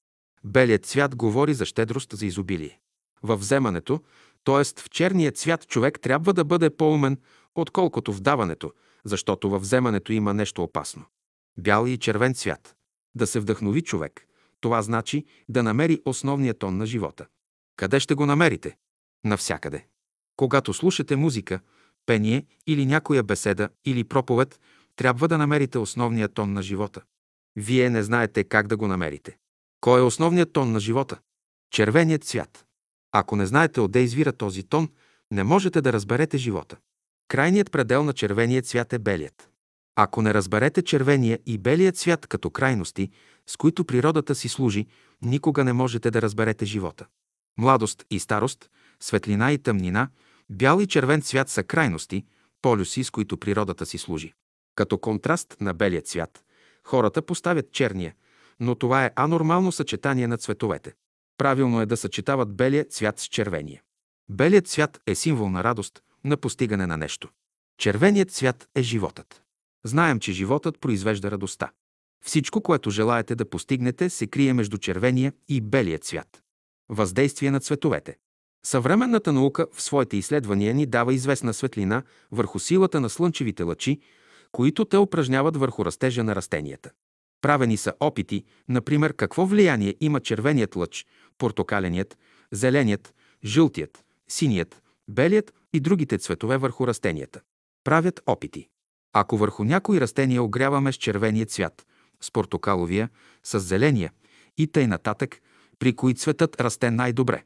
Белият цвят говори за щедрост, за изобилие. Във вземането, т.е. в черния цвят човек трябва да бъде по-умен, отколкото в даването, защото във вземането има нещо опасно. Бял и червен цвят. Да се вдъхнови човек. Това значи да намери основния тон на живота. Къде ще го намерите? Навсякъде. Когато слушате музика, пение или някоя беседа или проповед, трябва да намерите основния тон на живота. Вие не знаете как да го намерите. Кой е основният тон на живота? Червеният цвят. Ако не знаете отде извира този тон, не можете да разберете живота. Крайният предел на червения цвят е белият. Ако не разберете червения и белият цвят като крайности, с които природата си служи, никога не можете да разберете живота. Младост и старост, светлина и тъмнина, бял и червен цвят са крайности, полюси, с които природата си служи. Като контраст на белия цвят, хората поставят черния, но това е анормално съчетание на цветовете. Правилно е да съчетават белия цвят с червения. Белият цвят е символ на радост, на постигане на нещо. Червеният цвят е животът. Знаем, че животът произвежда радостта. Всичко, което желаете да постигнете, се крие между червения и белия цвят. Въздействие на цветовете. Съвременната наука в своите изследвания ни дава известна светлина върху силата на слънчевите лъчи, които те упражняват върху растежа на растенията. Правени са опити, например, какво влияние има червеният лъч, портокаленият, зеленият, жълтият, синият, белият и другите цветове върху растенията. Правят опити. Ако върху някои растения огряваме с червения цвят, с портокаловия, с зеления и тъй нататък, при кои цветът расте най-добре.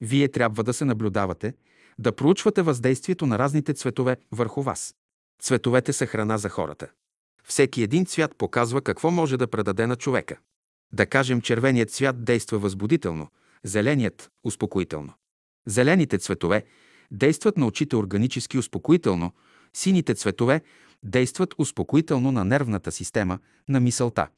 Вие трябва да се наблюдавате, да проучвате въздействието на разните цветове върху вас. Цветовете са храна за хората. Всеки един цвят показва какво може да предаде на човека. Да кажем, червеният цвят действа възбудително, зеленият – успокоително. Зелените цветове действат на очите органически успокоително, сините цветове действат успокоително на нервната система, на мисълта.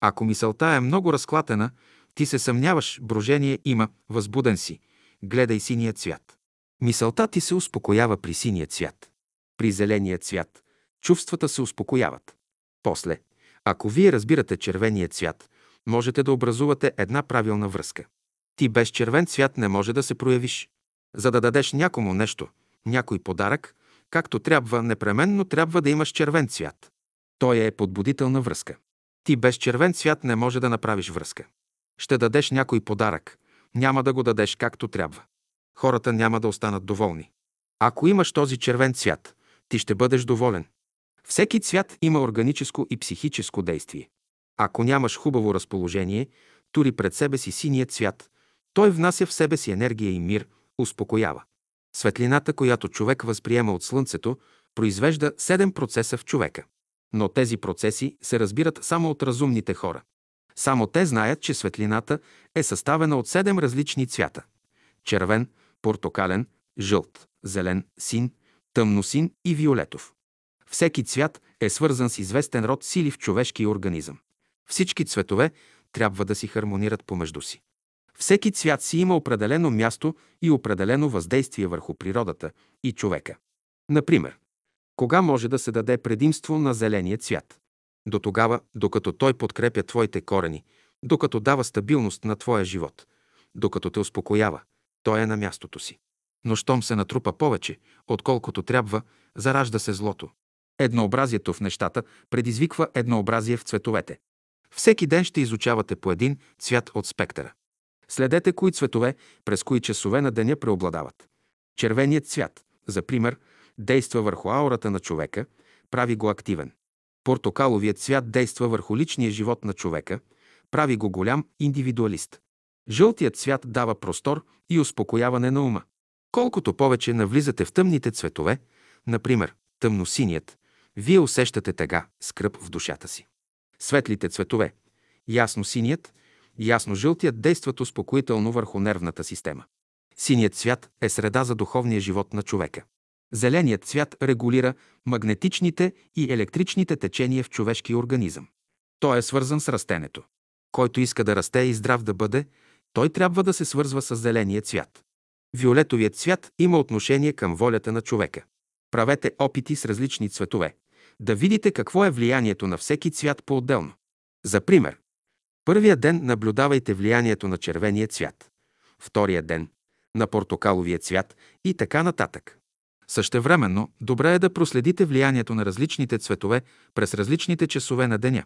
Ако мисълта е много разклатена, ти се съмняваш, брожение има, възбуден си. Гледай синия цвят. Мисълта ти се успокоява при синия цвят. При зеления цвят чувствата се успокояват. После, ако вие разбирате червения цвят, можете да образувате една правилна връзка. Ти без червен цвят не може да се проявиш. За да дадеш някому нещо, някой подарък, както трябва, непременно трябва да имаш червен цвят. Той е подбудителна връзка. Ти без червен цвят не може да направиш връзка. Ще дадеш някой подарък, няма да го дадеш както трябва. Хората няма да останат доволни. Ако имаш този червен цвят, ти ще бъдеш доволен. Всеки цвят има органическо и психическо действие. Ако нямаш хубаво разположение, тури пред себе си синия цвят. Той внася в себе си енергия и мир, успокоява. Светлината, която човек възприема от Слънцето, произвежда седем процеса в човека. Но тези процеси се разбират само от разумните хора. Само те знаят, че светлината е съставена от седем различни цвята – червен, портокален, жълт, зелен, син, тъмносин и виолетов. Всеки цвят е свързан с известен род сили в човешкия организъм. Всички цветове трябва да си хармонират помежду си. Всеки цвят си има определено място и определено въздействие върху природата и човека. Например, кога може да се даде предимство на зеления цвят? До тогава, докато той подкрепя твоите корени, докато дава стабилност на твоя живот, докато те успокоява, той е на мястото си. Но щом се натрупа повече, отколкото трябва, заражда се злото. Еднообразието в нещата предизвиква еднообразие в цветовете. Всеки ден ще изучавате по един цвят от спектъра. Следете кои цветове, през кои часове на деня преобладават. Червеният цвят, за пример, действа върху аурата на човека, прави го активен. Портокаловият цвят действа върху личния живот на човека, прави го голям индивидуалист. Жълтият цвят дава простор и успокояване на ума. Колкото повече навлизате в тъмните цветове, например, тъмносиният, вие усещате тъга, скръп в душата си. Светлите цветове, ясно синият, ясно жълтият действат успокоително върху нервната система. Синият цвят е среда за духовния живот на човека. Зеленият цвят регулира магнетичните и електричните течения в човешкия организъм. Той е свързан с растенето. Който иска да расте и здрав да бъде, той трябва да се свързва с зеления цвят. Виолетовият цвят има отношение към волята на човека. Правете опити с различни цветове, да видите какво е влиянието на всеки цвят по-отделно. За пример, първия ден наблюдавайте влиянието на червения цвят, втория ден – на портокаловия цвят и така нататък. Същевременно, добре е да проследите влиянието на различните цветове през различните часове на деня.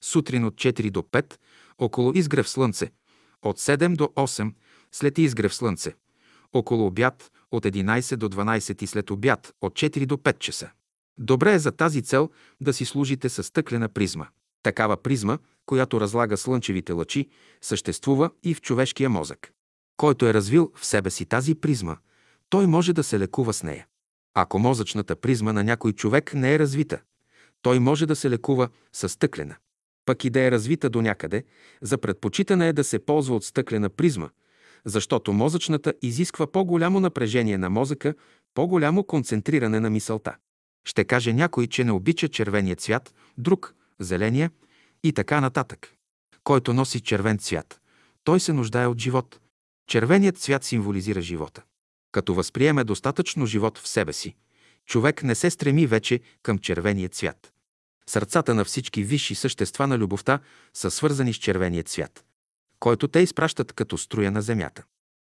Сутрин от 4 до 5, около изгрев слънце, от 7 до 8, след изгрев слънце, около обяд от 11 до 12 и след обяд от 4 до 5 часа. Добре е за тази цел да си служите с стъклена призма. Такава призма, която разлага слънчевите лъчи, съществува и в човешкия мозък. Който е развил в себе си тази призма, той може да се лекува с нея. Ако мозъчната призма на някой човек не е развита, той може да се лекува с стъклена. Пък и да е развита до някъде, за предпочитане е да се ползва от стъклена призма, защото мозъчната изисква по-голямо напрежение на мозъка, по-голямо концентриране на мисълта. Ще каже някой, че не обича червения цвят, друг – зеления и така нататък. Който носи червен цвят, той се нуждае от живот. Червеният цвят символизира живота. Като възприеме достатъчно живот в себе си, човек не се стреми вече към червения цвят. Сърцата на всички висши същества на любовта са свързани с червения цвят, който те изпращат като струя на земята.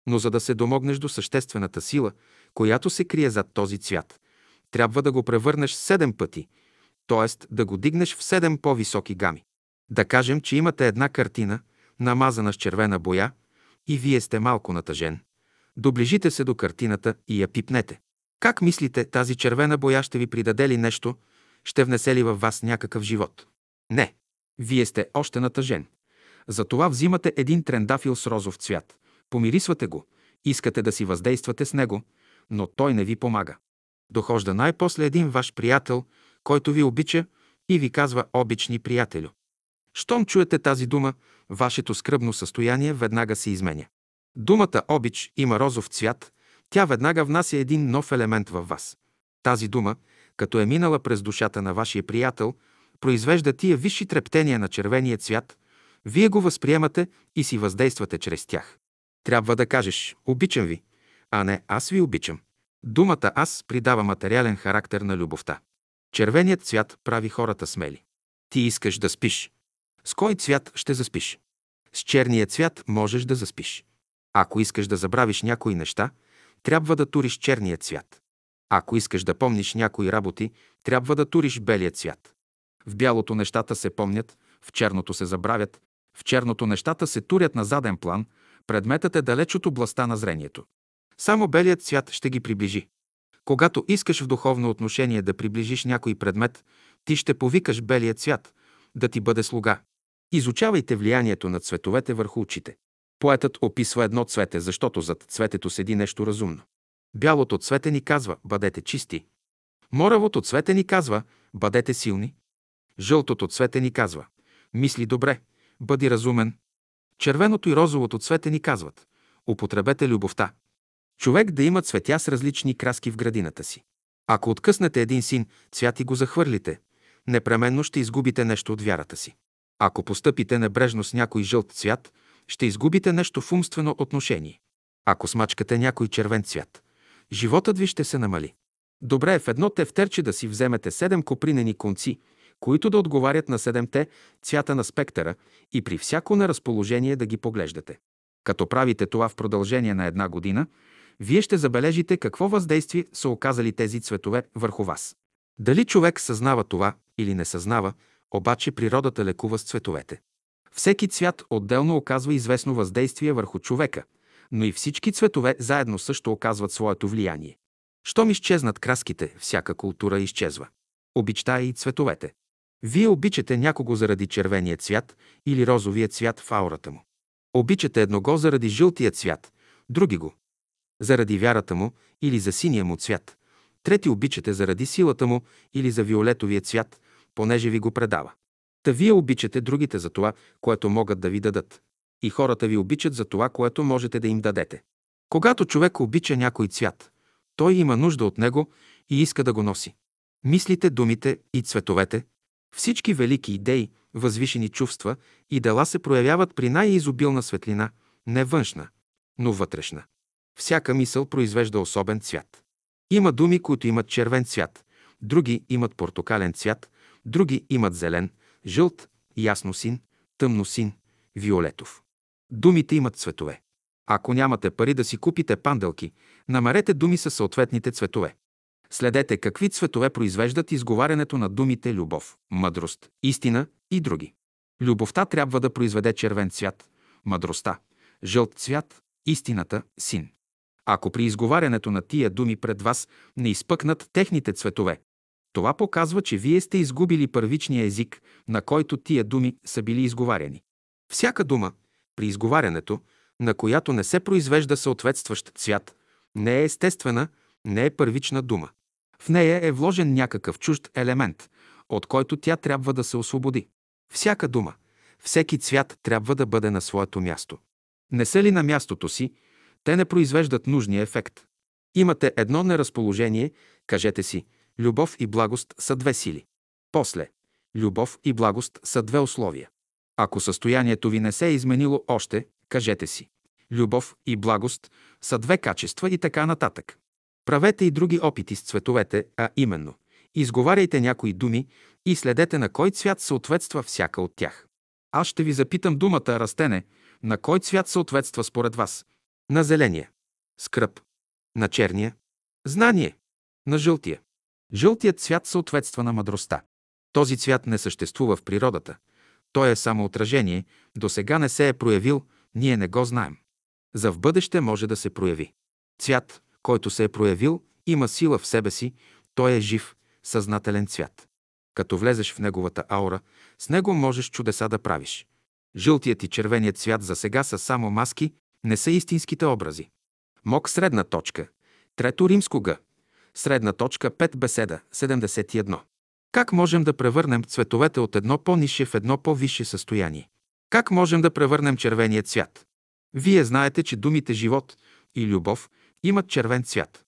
Но за да се домогнеш до съществената сила, която се крие зад този цвят, трябва да го превърнеш седем пъти, т.е. да го дигнеш в седем по-високи гами. Да кажем, че имате една картина, намазана с червена боя, и вие сте малко натъжен. Доближите се до картината и я пипнете. Как мислите, тази червена боя ще ви придаде ли нещо, ще внесе ли във вас някакъв живот? Не. Вие сте още натъжен. Затова взимате един трендафил с розов цвят. Помирисвате го. Искате да си въздействате с него, но той не ви помага. Дохожда най-после един ваш приятел, който ви обича и ви казва обични приятелю. Щом чуете тази дума, вашето скръбно състояние веднага се изменя. Думата обич има розов цвят, тя веднага внася един нов елемент във вас. Тази дума, като е минала през душата на вашия приятел, произвежда тия висши трептения на червения цвят, вие го възприемате и си въздействате чрез тях. Трябва да кажеш «Обичам ви», а не «Аз ви обичам». Думата «аз» придава материален характер на любовта. Червеният цвят прави хората смели. Ти искаш да спиш. С кой цвят ще заспиш? С черния цвят можеш да заспиш. Ако искаш да забравиш някои неща, трябва да туриш черния цвят. Ако искаш да помниш някои работи, трябва да туриш белия цвят. В бялото нещата се помнят, в черното се забравят, в черното нещата се турят на заден план, предметът е далеч от областта на зрението. Само белият цвят ще ги приближи. Когато искаш в духовно отношение да приближиш някой предмет, ти ще повикаш белия цвят, да ти бъде слуга. Изучавайте влиянието на цветовете върху очите. Поетът описва едно цвете, защото зад цветето седи нещо разумно. Бялото цвете ни казва «бъдете чисти». Моравото цвете ни казва «бъдете силни». Жълтото цвете ни казва «мисли добре, бъди разумен». Червеното и розовото цвете ни казват «употребете любовта». Човек да има цветя с различни краски в градината си. Ако откъснете един син, цвят и го захвърлите, непременно ще изгубите нещо от вярата си. Ако постъпите небрежно с някой жълт цвят, ще изгубите нещо в умствено отношение. Ако смачкате някой червен цвят, животът ви ще се намали. Добре е в едно тефтерче да си вземете седем копринени конци, които да отговарят на седемте цвята на спектъра и при всяко на разположение да ги поглеждате. Като правите това в продължение на една година, вие ще забележите какво въздействие са оказали тези цветове върху вас. Дали човек съзнава това или не съзнава, обаче природата лекува с цветовете. Всеки цвят отделно оказва известно въздействие върху човека, но и всички цветове заедно също оказват своето влияние. Щом изчезнат краските, всяка култура изчезва. Обичта и цветовете. Вие обичате някого заради червения цвят или розовия цвят в аурата му. Обичате едного заради жълтия цвят, други го. Заради вярата му или за синия му цвят. Трети обичате заради силата му или за виолетовия цвят, понеже ви го предава. Та вие обичате другите за това, което могат да ви дадат. И хората ви обичат за това, което можете да им дадете. Когато човек обича някой цвят, той има нужда от него и иска да го носи. Мислите, думите и цветовете, всички велики идеи, възвишени чувства и дела се проявяват при най-изобилна светлина, не външна, но вътрешна. Всяка мисъл произвежда особен цвят. Има думи, които имат червен цвят, други имат портокален цвят, други имат зелен, жълт, ясно син, тъмно син, виолетов. Думите имат цветове. Ако нямате пари да си купите панделки, намерете думи със съответните цветове. Следете какви цветове произвеждат изговарянето на думите любов, мъдрост, истина и други. Любовта трябва да произведе червен цвят, мъдростта, жълт цвят, истината, син. Ако при изговарянето на тия думи пред вас не изпъкнат техните цветове, Това показва, че вие сте изгубили първичния език, на който тия думи са били изговаряни. Всяка дума, при изговарянето, на която не се произвежда съответстващ цвят, не е естествена, не е първична дума. В нея е вложен някакъв чужд елемент, от който тя трябва да се освободи. Всяка дума, всеки цвят трябва да бъде на своето място. Не са ли на мястото си, те не произвеждат нужния ефект. Имате едно неразположение, кажете си, любов и благост са две сили. После, любов и благост са две условия. Ако състоянието ви не се е изменило още, кажете си, любов и благост са две качества и така нататък. Правете и други опити с цветовете, а именно, изговаряйте някои думи и следете на кой цвят съответства всяка от тях. Аз ще ви запитам думата растене, на кой цвят съответства според вас? На зеления. Скръп. На черния. Знание. На жълтия. Жълтият цвят съответства на мъдростта. Този цвят не съществува в природата. Той е само отражение, до сега не се е проявил, ние не го знаем. За в бъдеще може да се прояви. Цвят, който се е проявил, има сила в себе си, той е жив, съзнателен цвят. Като влезеш в неговата аура, с него можеш чудеса да правиш. Жълтият и червеният цвят за сега са само маски, не са истинските образи. Мок средна точка. Трето римско г. Средна точка 5 беседа 71. Как можем да превърнем цветовете от едно по-нише в едно по-висше състояние? Как можем да превърнем червения цвят? Вие знаете, че думите живот и любов имат червен цвят.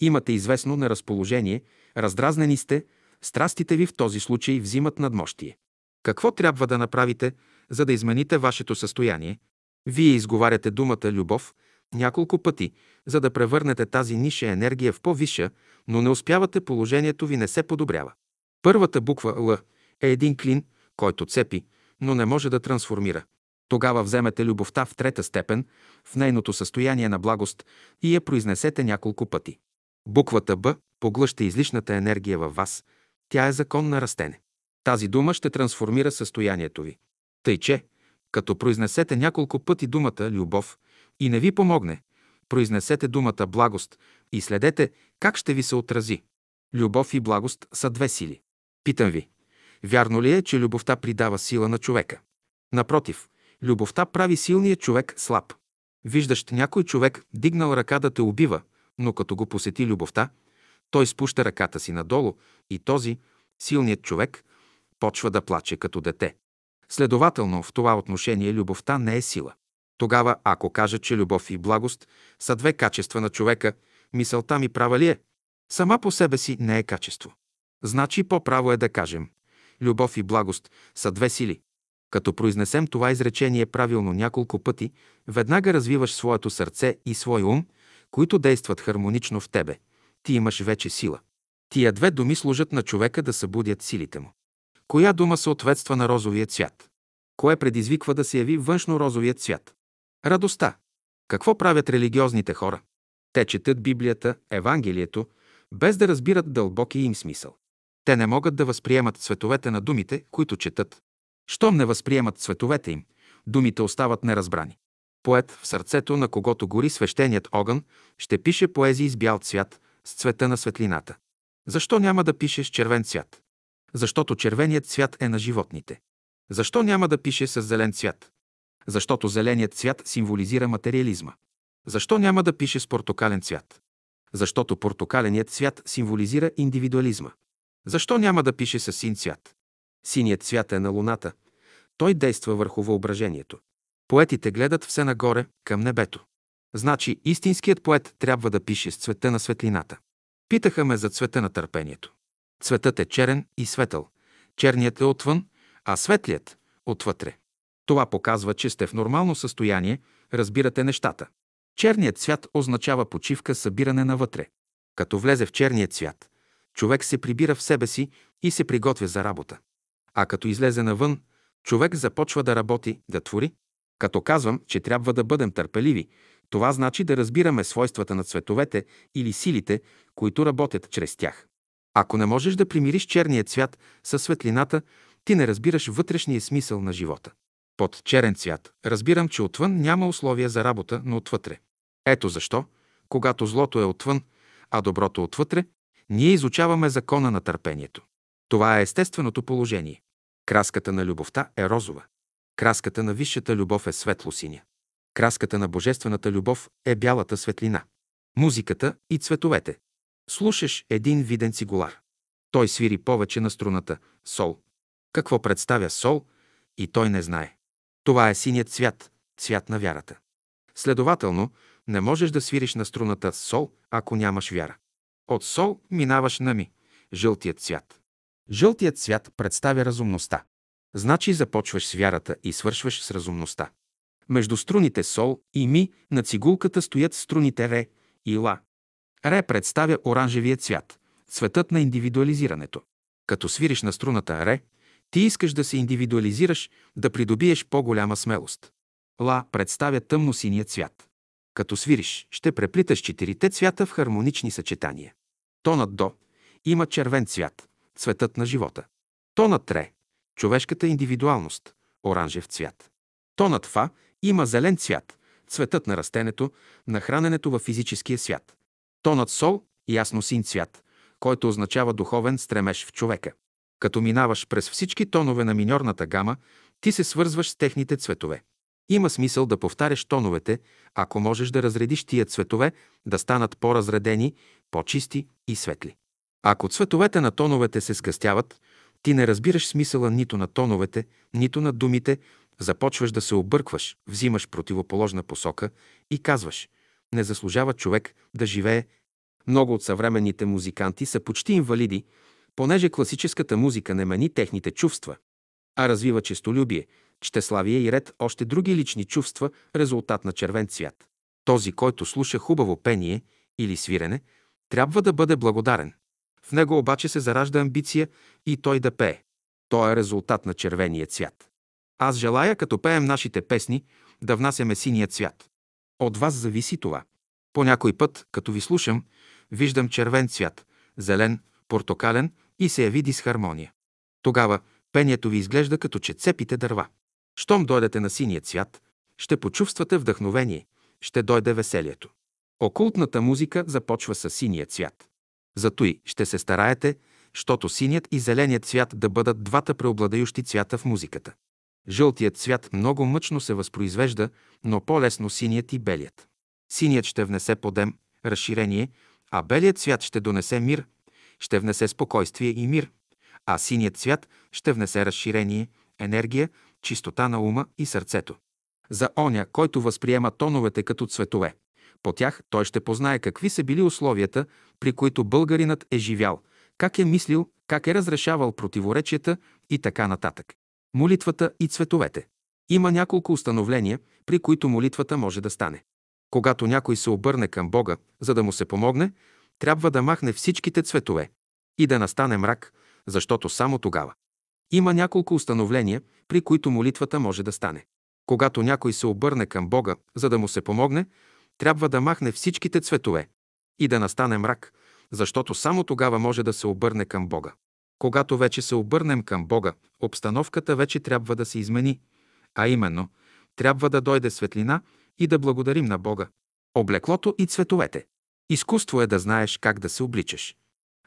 Имате известно неразположение, раздразнени сте, страстите ви в този случай взимат надмощие. Какво трябва да направите, за да измените вашето състояние? Вие изговаряте думата любов няколко пъти, за да превърнете тази ниша енергия в по-висша, но не успявате, положението ви не се подобрява. Първата буква Л е един клин, който цепи, но не може да трансформира. Тогава вземете любовта в трета степен, в нейното състояние на благост и я произнесете няколко пъти. Буквата Б поглъща излишната енергия във вас. Тя е закон на растене. Тази дума ще трансформира състоянието ви. Тъй че, като произнесете няколко пъти думата любов и не ви помогне, произнесете думата благост и следете как ще ви се отрази. Любов и благост са две сили. Питам ви, вярно ли е, че любовта придава сила на човека? Напротив, любовта прави силния човек слаб. Виждаш някой човек дигнал ръка да те убива, но като го посети любовта, той спуща ръката си надолу и този, силният човек, почва да плаче като дете. Следователно, в това отношение любовта не е сила. Тогава, ако кажа, че любов и благост са две качества на човека, мисълта ми права ли е? Сама по себе си не е качество. Значи по-право е да кажем любов и благост са две сили. Като произнесем това изречение правилно няколко пъти, веднага развиваш своето сърце и свой ум, които действат хармонично в тебе. Ти имаш вече сила. Тия две думи служат на човека да събудят силите му. Коя дума съответства на розовия цвят? Кое предизвиква да се яви външно розовия цвят? Радостта. Какво правят религиозните хора? Те четат Библията, Евангелието, без да разбират дълбокия им смисъл. Те не могат да възприемат цветовете на думите, които четат. Щом не възприемат цветовете им, думите остават неразбрани. Поет в сърцето, на когото гори свещеният огън, ще пише поезии с бял цвят, с цвета на светлината. Защо няма да пише с червен цвят? Защото червеният цвят е на животните. Защо няма да пише с зелен цвят? Защото зеленият цвят символизира материализма. Защо няма да пише с портокален цвят? Защото портокаленият цвят символизира индивидуализма. Защо няма да пише с син цвят? Синият цвят е на луната. Той действа върху въображението. Поетите гледат все нагоре, към небето. Значи истинският поет трябва да пише с цвета на светлината. Питаха ме за цвета на търпението. Цветът е черен и светъл. Черният е отвън, а светлият – отвътре. Това показва, че сте в нормално състояние, разбирате нещата. Черният цвят означава почивка, събиране навътре. Като влезе в черният цвят, човек се прибира в себе си и се приготвя за работа. А като излезе навън, човек започва да работи, да твори. Като казвам, че трябва да бъдем търпеливи, това значи да разбираме свойствата на цветовете или силите, които работят чрез тях. Ако не можеш да примириш черния цвят със светлината, ти не разбираш вътрешния смисъл на живота. Под черен цвят разбирам, че отвън няма условия за работа, но отвътре. Ето защо, когато злото е отвън, а доброто отвътре, Ние изучаваме закона на търпението. Това е естественото положение. Краската на любовта е розова. Краската на висшата любов е светло-синя. Краската на божествената любов е бялата светлина. Музиката и цветовете. Слушаш един виден цигулар. Той свири повече на струната – сол. Какво представя сол и той не знае. Това е синият цвят, цвят на вярата. Следователно, не можеш да свириш на струната сол, ако нямаш вяра. От сол минаваш на ми, жълтият цвят. Жълтият цвят представя разумността. Значи започваш с вярата и свършваш с разумността. Между струните сол и ми на цигулката стоят струните ре и ла. Ре представя оранжевия цвят, цветът на индивидуализирането. Като свириш на струната ре, ти искаш да се индивидуализираш, да придобиеш по-голяма смелост. Ла представя тъмно-синия цвят. Като свириш, ще преплиташ четирите цвята в хармонични съчетания. Тонът до има червен цвят, цветът на живота. Тонът ре – човешката индивидуалност, оранжев цвят. Тонът фа има зелен цвят, цветът на растенето, на храненето във физическия свят. Тонът сол – ясно син цвят, който означава духовен стремеж в човека. Като минаваш през всички тонове на миньорната гама, ти се свързваш с техните цветове. Има смисъл да повтаряш тоновете, ако можеш да разредиш тия цветове, да станат по-разредени, по-чисти и светли. Ако цветовете на тоновете се скъстяват, ти не разбираш смисъла нито на тоновете, нито на думите, започваш да се объркваш, взимаш противоположна посока и казваш «Не заслужава човек да живее». Много от съвременните музиканти са почти инвалиди, понеже класическата музика не мани техните чувства, а развива честолюбие, щеславие и ред още други лични чувства, резултат на червен цвят. Този, който слуша хубаво пение или свирене, трябва да бъде благодарен. В него обаче се заражда амбиция и той да пее. То е резултат на червения цвят. Аз желая, като пеем нашите песни, да внасяме синия цвят. От вас зависи това. По някой път, като ви слушам, виждам червен цвят, зелен, портокален и се яви дисхармония. Тогава пението ви изглежда като че цепите дърва. Щом дойдете на синия цвят, ще почувствате вдъхновение, ще дойде веселието. Окултната музика започва с синия цвят. Зато и ще се стараете, щото синият и зеленият цвят да бъдат двата преобладающи цвята в музиката. Жълтият цвят много мъчно се възпроизвежда, но по-лесно синият и белият. Синият ще внесе подем, разширение, а белият цвят ще донесе мир, ще внесе спокойствие и мир, а синият цвят ще внесе разширение, енергия, чистота на ума и сърцето. За оня, който възприема тоновете като цветове. По тях той ще познае какви са били условията, при които българинът е живял, как е мислил, как е разрешавал противоречията и така нататък. Молитвата и цветовете. Има няколко установления, при които молитвата може да стане. Когато някой се обърне към Бога, за да му се помогне, трябва да махне всичките цветове и да настане мрак, защото само тогава. Има няколко установления, при които молитвата може да стане. Когато някой се обърне към Бога, за да му се помогне, трябва да махне всичките цветове и да настане мрак, защото само тогава може да се обърне към Бога. Когато вече се обърнем към Бога, обстановката вече трябва да се измени, а именно, трябва да дойде светлина и да благодарим на Бога. Облеклото и цветовете. Изкуство е да знаеш как да се обличаш.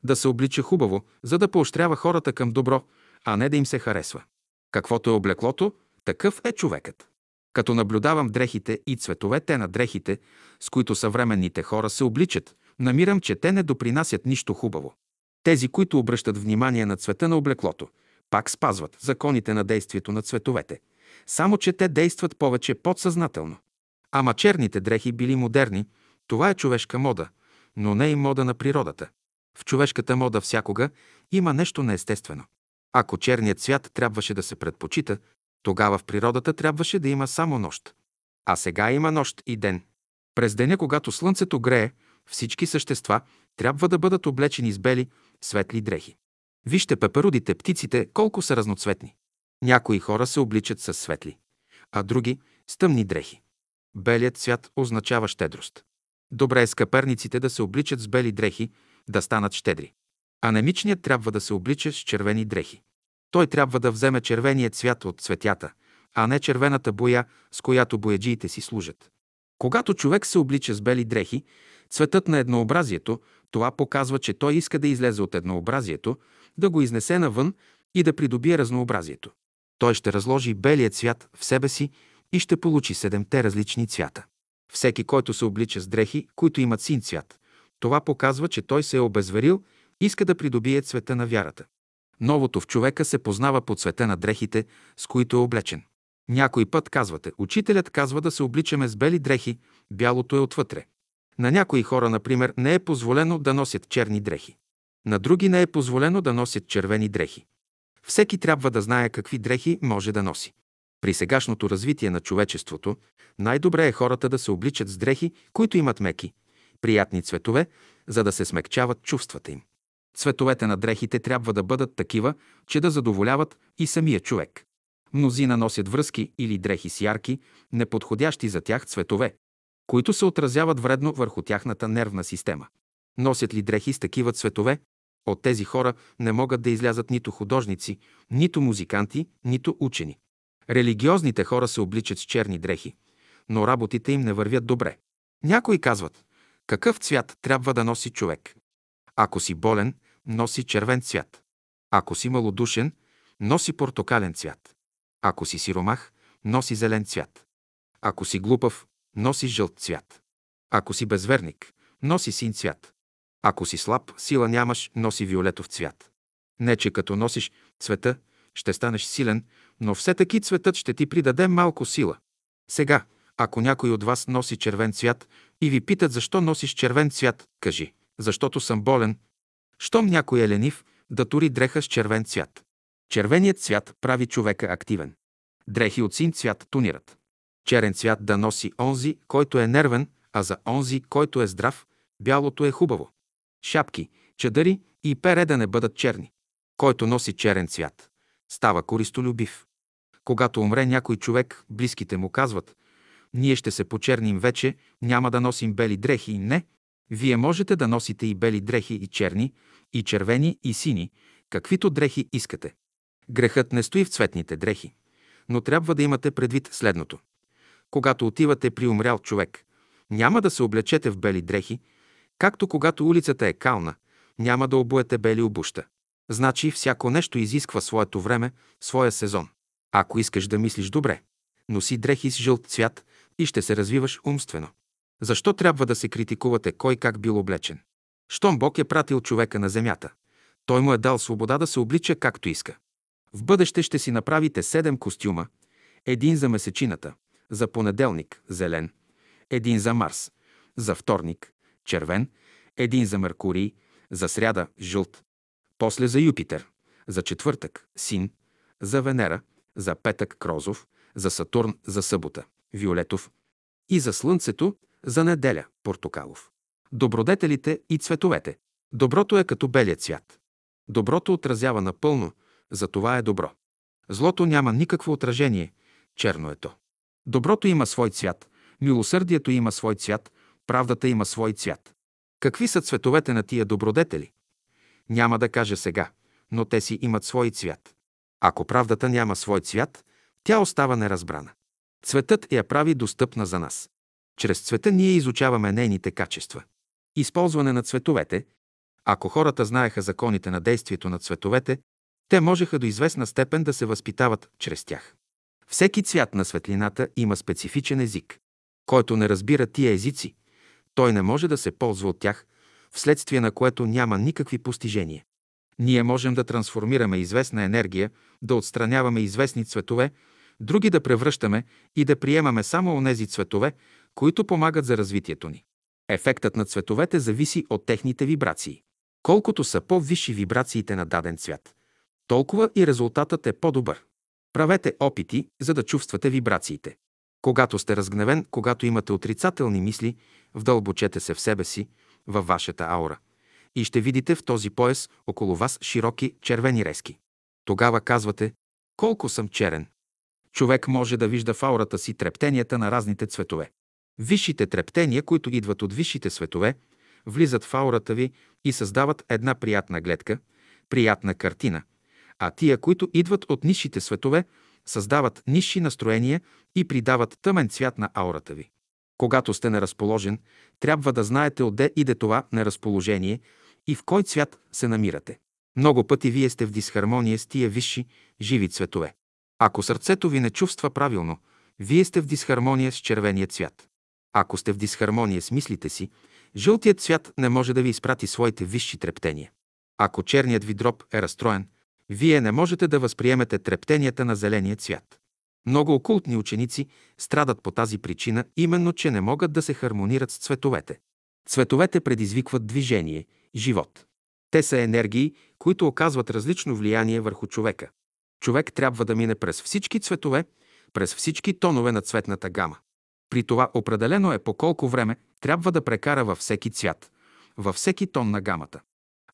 Да се облича хубаво, за да поощрява хората към добро, а не да им се харесва. Каквото е облеклото, такъв е човекът. Като наблюдавам дрехите и цветовете на дрехите, с които съвременните хора се обличат, намирам, че те не допринасят нищо хубаво. Тези, които обръщат внимание на цвета на облеклото, пак спазват законите на действието на цветовете, само че те действат повече подсъзнателно. Ама черните дрехи били модерни, това е човешка мода, но не и мода на природата. В човешката мода всякога има нещо неестествено. Ако черният цвят трябваше да се предпочита, тогава в природата трябваше да има само нощ. А сега има нощ и ден. През деня, когато слънцето грее, всички същества трябва да бъдат облечени с бели, светли дрехи. Вижте пеперудите, птиците, колко са разноцветни. Някои хора се обличат с светли, а други с тъмни дрехи. Белият цвят означава щедрост. Добре е скъперниците да се обличат с бели дрехи, да станат щедри. Анемичният трябва да се облича с червени дрехи. Той трябва да вземе червения цвят от цветята, а не червената боя, с която бояджиите си служат. Когато човек се облича с бели дрехи, цветът на еднообразието, Това показва, че той иска да излезе от еднообразието, да го изнесе навън и да придобие разнообразието. Той ще разложи белият цвят в себе си и ще получи седемте различни цвята. Всеки, който се облича с дрехи, които имат син цвят, това показва, че той се е обезверил, иска да придобие цвета на вярата. Новото в човека се познава по цвета на дрехите, с които е облечен. Някой път казвате, учителят казва да се обличаме с бели дрехи, бялото е отвътре. На някои хора, например, не е позволено да носят черни дрехи. На други не е позволено да носят червени дрехи. Всеки трябва да знае какви дрехи може да носи. При сегашното развитие на човечеството най-добре е хората да се обличат с дрехи, които имат меки, приятни цветове, за да се смекчават чувствата им. Цветовете на дрехите трябва да бъдат такива, че да задоволяват и самия човек. Мнозина носят връзки или дрехи с ярки, неподходящи за тях цветове, които се отразяват вредно върху тяхната нервна система. Носят ли дрехи с такива цветове? От тези хора не могат да излязат нито художници, нито музиканти, нито учени. Религиозните хора се обличат с черни дрехи, но работите им не вървят добре. Някои казват, какъв цвят трябва да носи човек? Ако си болен, носи червен цвят. Ако си малодушен, носи портокален цвят. Ако си сиромах, носи зелен цвят. Ако си глупав, носи жълт цвят. Ако си безверник, носи син цвят. Ако си слаб, сила нямаш, носи виолетов цвят. Не, че като носиш цвета, ще станеш силен, но все таки цветът ще ти придаде малко сила. Сега, ако някой от вас носи червен цвят и ви питат защо носиш червен цвят, кажи, защото съм болен. Щом някой е ленив, да тури дреха с червен цвят. Червеният цвят прави човека активен. Дрехи от син цвят тунират. Черен цвят да носи онзи, който е нервен, а за онзи, който е здрав, бялото е хубаво. Шапки, чадъри и пере да не бъдат черни. Който носи черен цвят, става користолюбив. Когато умре някой човек, близките му казват, ние ще се почерним вече, няма да носим бели дрехи. Не, вие можете да носите и бели дрехи, и черни, и червени, и сини, каквито дрехи искате. Грехът не стои в цветните дрехи, но трябва да имате предвид следното. Когато отивате при умрял човек, няма да се облечете в бели дрехи, както когато улицата е кална, няма да обуете бели обуща. Значи всяко нещо изисква своето време, своя сезон. Ако искаш да мислиш добре, носи дрехи с жълт цвят и ще се развиваш умствено. Защо трябва да се критикувате кой как бил облечен? Щом Бог е пратил човека на земята, той му е дал свобода да се облича както иска. В бъдеще ще си направите седем костюма, един за месечината, за понеделник – зелен, един за Марс, за вторник – червен, един за Меркурий, за сряда – жълт, после за Юпитер, за четвъртък – син, за Венера, за петък – крозов, за Сатурн – за събота – виолетов и за Слънцето – за неделя – портокалов. Добродетелите и цветовете. Доброто е като белия цвят. Доброто отразява напълно, за това е добро. Злото няма никакво отражение, черно е то. Доброто има свой цвят, милосърдието има свой цвят, правдата има свой цвят. Какви са цветовете на тия добродетели? Няма да кажа сега, но те си имат свой цвят. Ако правдата няма свой цвят, тя остава неразбрана. Цветът я прави достъпна за нас. Чрез цвета ние изучаваме нейните качества. Използване на цветовете. Ако хората знаеха законите на действието на цветовете, те можеха до известна степен да се възпитават чрез тях. Всеки цвят на светлината има специфичен език. Който не разбира тия езици, той не може да се ползва от тях, вследствие на което няма никакви постижения. Ние можем да трансформираме известна енергия, да отстраняваме известни цветове, други да превръщаме и да приемаме само онези цветове, които помагат за развитието ни. Ефектът на цветовете зависи от техните вибрации. Колкото са по-висши вибрациите на даден цвят, толкова и резултатът е по-добър. Правете опити, за да чувствате вибрациите. Когато сте разгневен, когато имате отрицателни мисли, вдълбочете се в себе си, във вашата аура. И ще видите в този пояс около вас широки червени резки. Тогава казвате, колко съм черен. Човек може да вижда в аурата си трептенията на разните цветове. Висшите трептения, които идват от висшите светове, влизат в аурата ви и създават една приятна гледка, приятна картина, а тия, които идват от нисшите светове, създават нисши настроения и придават тъмен цвят на аурата ви. Когато сте неразположен, трябва да знаете отде иде това неразположение и в кой цвят се намирате. Много пъти вие сте в дисхармония с тия висши, живи цветове. Ако сърцето ви не чувства правилно, вие сте в дисхармония с червения цвят. Ако сте в дисхармония с мислите си, жълтият цвят не може да ви изпрати своите висши трептения. Ако черният ви дроб е разстроен, вие не можете да възприемете трептенията на зеления цвят. Много окултни ученици страдат по тази причина, именно, че не могат да се хармонират с цветовете. Цветовете предизвикват движение, живот. Те са енергии, които оказват различно влияние върху човека. Човек трябва да мине през всички цветове, през всички тонове на цветната гама. При това определено е по колко време трябва да прекара във всеки цвят, във всеки тон на гамата.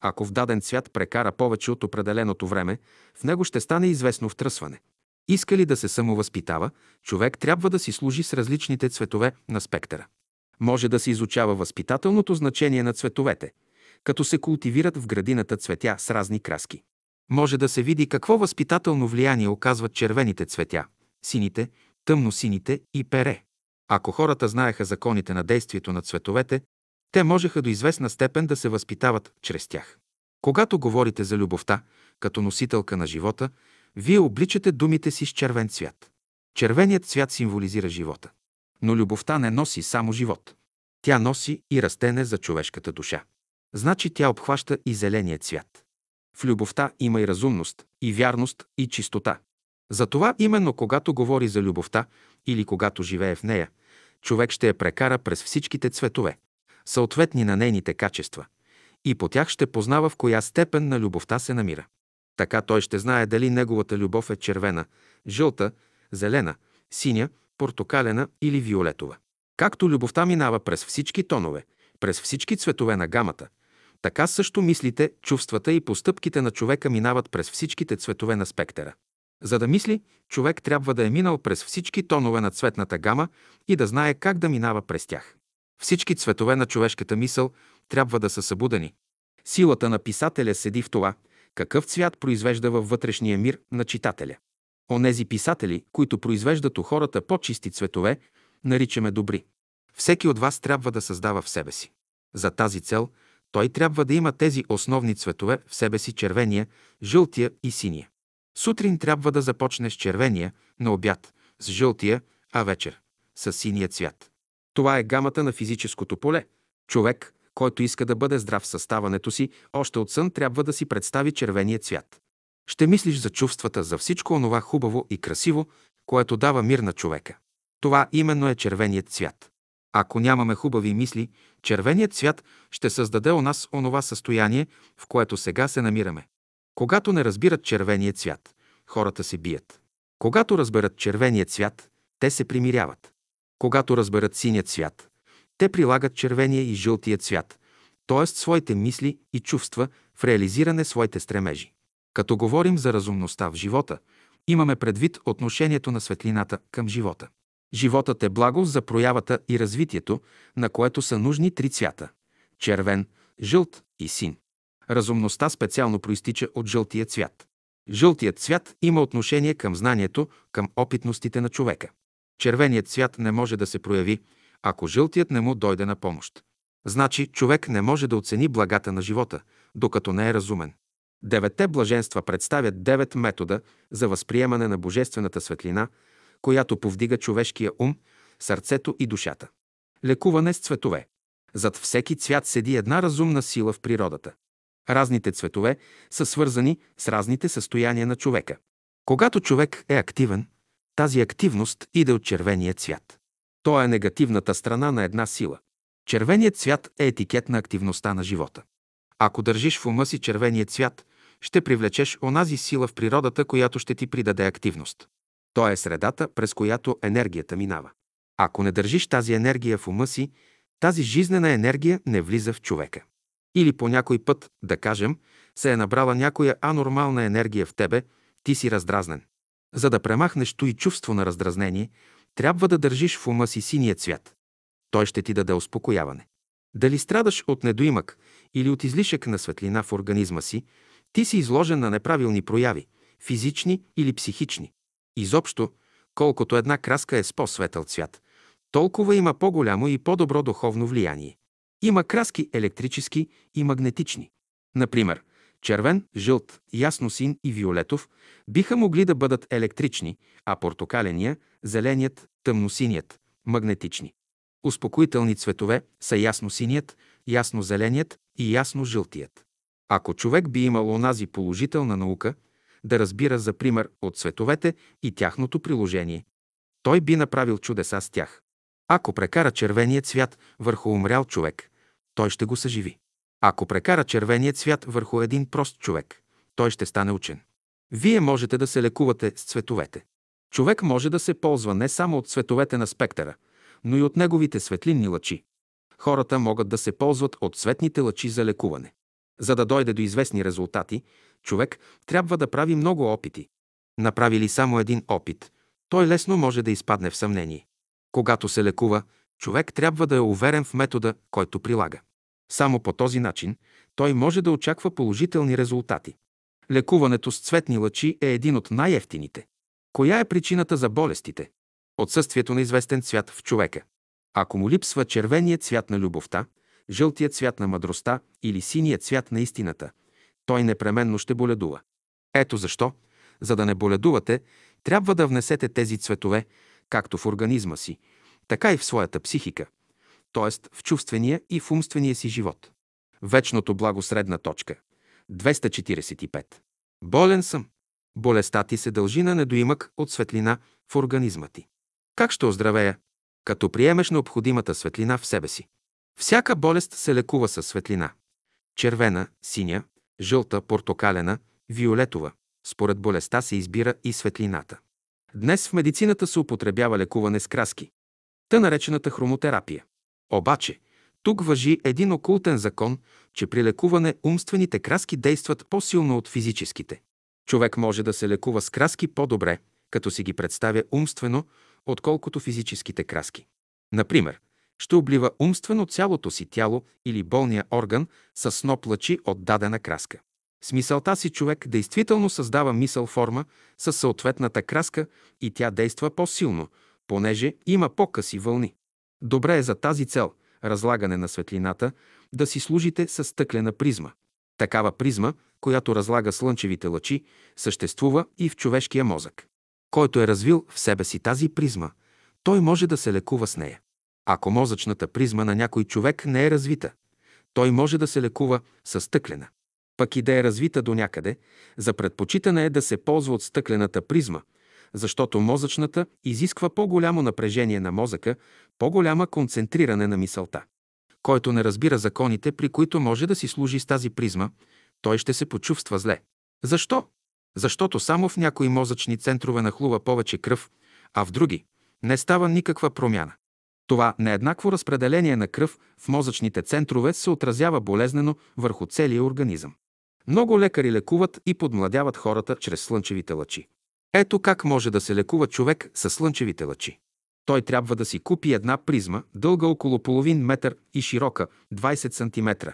Ако в даден цвят прекара повече от определеното време, в него ще стане известно втръсване. Иска ли да се самовъзпитава, човек трябва да си служи с различните цветове на спектъра. Може да се изучава възпитателното значение на цветовете, като се култивират в градината цветя с разни краски. Може да се види какво възпитателно влияние оказват червените цветя, сините, тъмно-сините и пере. Ако хората знаеха законите на действието на цветовете, те можеха до известна степен да се възпитават чрез тях. Когато говорите за любовта, като носителка на живота, вие обличате думите си с червен цвят. Червеният цвят символизира живота. Но любовта не носи само живот. Тя носи и растене за човешката душа. Значи тя обхваща и зеления цвят. В любовта има и разумност, и вярност, и чистота. Затова именно когато говори за любовта или когато живее в нея, човек ще я прекара през всичките цветове, съответни на нейните качества, и по тях ще познава в коя степен на любовта се намира. Така той ще знае дали неговата любов е червена, жълта, зелена, синя, портокалена или виолетова. Както любовта минава през всички тонове, през всички цветове на гамата, така също мислите, чувствата и постъпките на човека минават през всичките цветове на спектъра. За да мисли, човек трябва да е минал през всички тонове на цветната гама и да знае как да минава през тях. Всички цветове на човешката мисъл трябва да са събудени. Силата на писателя седи в това, какъв цвят произвежда във вътрешния мир на читателя. Онези писатели, които произвеждат у хората по-чисти цветове, наричаме добри. Всеки от вас трябва да създава в себе си. За тази цел той трябва да има тези основни цветове в себе си червения, жълтия и синия. Сутрин трябва да започне с червения, на обяд с жълтия, а вечер с синия цвят. Това е гамата на физическото поле. Човек, който иска да бъде здрав в съставането си, още от сън трябва да си представи червения цвят. Ще мислиш за чувствата, за всичко онова хубаво и красиво, което дава мир на човека. Това именно е червеният цвят. Ако нямаме хубави мисли, червеният цвят ще създаде у нас онова състояние, в което сега се намираме. Когато не разбират червения цвят, хората се бият. Когато разберат червения цвят, те се примиряват. Когато разберат синия цвят, те прилагат червения и жълтия цвят, т.е. своите мисли и чувства в реализиране своите стремежи. Като говорим за разумността в живота, имаме предвид отношението на светлината към живота. Животът е благо за проявата и развитието, на което са нужни три цвята – червен, жълт и син. Разумността специално проистича от жълтия цвят. Жълтият цвят има отношение към знанието, към опитностите на човека. Червеният цвят не може да се прояви, ако жълтият не му дойде на помощ. Значи човек не може да оцени благата на живота, докато не е разумен. Деветте блаженства представят девет метода за възприемане на божествената светлина, която повдига човешкия ум, сърцето и душата. Лекуване с цветове. Зад всеки цвят седи една разумна сила в природата. Разните цветове са свързани с разните състояния на човека. Когато човек е активен, тази активност иде от червения цвят. То е негативната страна на една сила. Червеният цвят е етикет на активността на живота. Ако държиш в ума си червения цвят, ще привлечеш онази сила в природата, която ще ти придаде активност. То е средата, през която енергията минава. Ако не държиш тази енергия в ума си, тази жизнена енергия не влиза в човека. Или по някой път, да кажем, се е набрала някоя анормална енергия в тебе, ти си раздразнен. За да премахнеш и чувство на раздразнение, трябва да държиш в ума си синия цвят. Той ще ти даде успокояване. Дали страдаш от недоимък или от излишък на светлина в организма си, ти си изложен на неправилни прояви, физични или психични. Изобщо, колкото една краска е с по-светъл цвят, толкова има по-голямо и по-добро духовно влияние. Има краски електрически и магнетични. Например, червен, жълт, ясносин и виолетов биха могли да бъдат електрични, а портокаления, зеленият, тъмносиният – магнетични. Успокоителни цветове са ясно-синият, ясно-зеленият и ясно-жълтият. Ако човек би имал онази положителна наука, да разбира за пример от цветовете и тяхното приложение, той би направил чудеса с тях. Ако прекара червения цвят върху умрял човек, той ще го съживи. Ако прекара червения цвят върху един прост човек, той ще стане учен. Вие можете да се лекувате с цветовете. Човек може да се ползва не само от цветовете на спектъра, но и от неговите светлинни лъчи. Хората могат да се ползват от светните лъчи за лекуване. За да дойде до известни резултати, човек трябва да прави много опити. Направи ли само един опит, той лесно може да изпадне в съмнение. Когато се лекува, човек трябва да е уверен в метода, който прилага. Само по този начин той може да очаква положителни резултати. Лекуването с цветни лъчи е един от най-ефтините. Коя е причината за болестите? Отсъствието на известен цвят в човека. Ако му липсва червеният цвят на любовта, жълтият цвят на мъдростта или синият цвят на истината, той непременно ще боледува. Ето защо, за да не боледувате, трябва да внесете тези цветове, както в организма си, така и в своята психика, т.е. в чувствения и в умствения си живот. Вечното благо средна точка. 245. Болен съм. Болестта ти се дължи на недоимък от светлина в организма ти. Как ще оздравея? Като приемеш необходимата светлина в себе си. Всяка болест се лекува със светлина. Червена, синя, жълта, портокалена, виолетова. Според болестта се избира и светлината. Днес в медицината се употребява лекуване с краски. Та наречената хромотерапия. Обаче, тук въжи един окултен закон, че при лекуване умствените краски действат по-силно от физическите. Човек може да се лекува с краски по-добре, като си ги представя умствено, отколкото физическите краски. Например, ще облива умствено цялото си тяло или болния орган с сноп лъчи от дадена краска. С мисълта си човек действително създава мисъл форма с съответната краска и тя действа по-силно, понеже има по-къси вълни. Добре е за тази цел – разлагане на светлината, да си служите с стъклена призма. Такава призма, която разлага слънчевите лъчи, съществува и в човешкия мозък. Който е развил в себе си тази призма, той може да се лекува с нея. Ако мозъчната призма на някой човек не е развита, той може да се лекува с стъклена. Пък и да е развита до някъде, за предпочитане е да се ползва от стъклената призма, защото мозъчната изисква по-голямо напрежение на мозъка, по-голяма концентриране на мисълта. Който не разбира законите, при които може да си служи с тази призма, той ще се почувства зле. Защо? Защото само в някои мозъчни центрове нахлува повече кръв, а в други не става никаква промяна. Това нееднакво разпределение на кръв в мозъчните центрове се отразява болезнено върху целия организъм. Много лекари лекуват и подмладяват хората чрез слънчевите лъчи. Ето как може да се лекува човек с слънчевите лъчи. Той трябва да си купи една призма, дълга около половин метър и широка 20 см,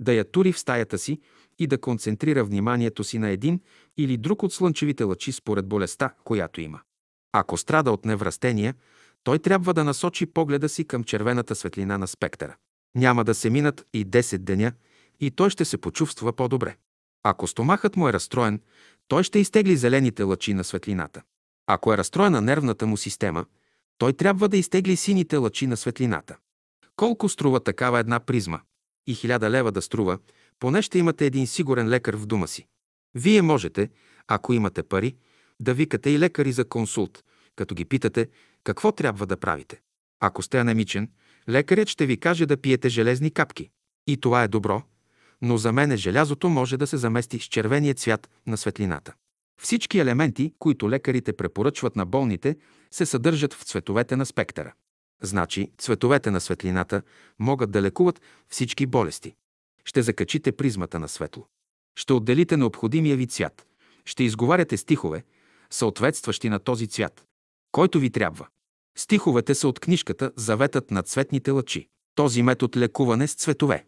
да я тури в стаята си и да концентрира вниманието си на един или друг от слънчевите лъчи според болестта, която има. Ако страда от неврастения, той трябва да насочи погледа си към червената светлина на спектъра. Няма да се минат и 10 деня и той ще се почувства по-добре. Ако стомахът му е разстроен, той ще изтегли зелените лъчи на светлината. Ако е разстроена нервната му система, той трябва да изтегли сините лъчи на светлината. Колко струва такава една призма? И хиляда лева да струва, поне ще имате един сигурен лекар в дома си. Вие можете, ако имате пари, да викате и лекари за консулт, като ги питате какво трябва да правите. Ако сте анемичен, лекарят ще ви каже да пиете железни капки. И това е добро, но за мене желязото може да се замести с червения цвят на светлината. Всички елементи, които лекарите препоръчват на болните, се съдържат в цветовете на спектъра. Значи, цветовете на светлината могат да лекуват всички болести. Ще закачите призмата на светло. Ще отделите необходимия ви цвят. Ще изговаряте стихове, съответстващи на този цвят, който ви трябва. Стиховете са от книжката Заветът на цветните лъчи. Този метод лекуване с цветове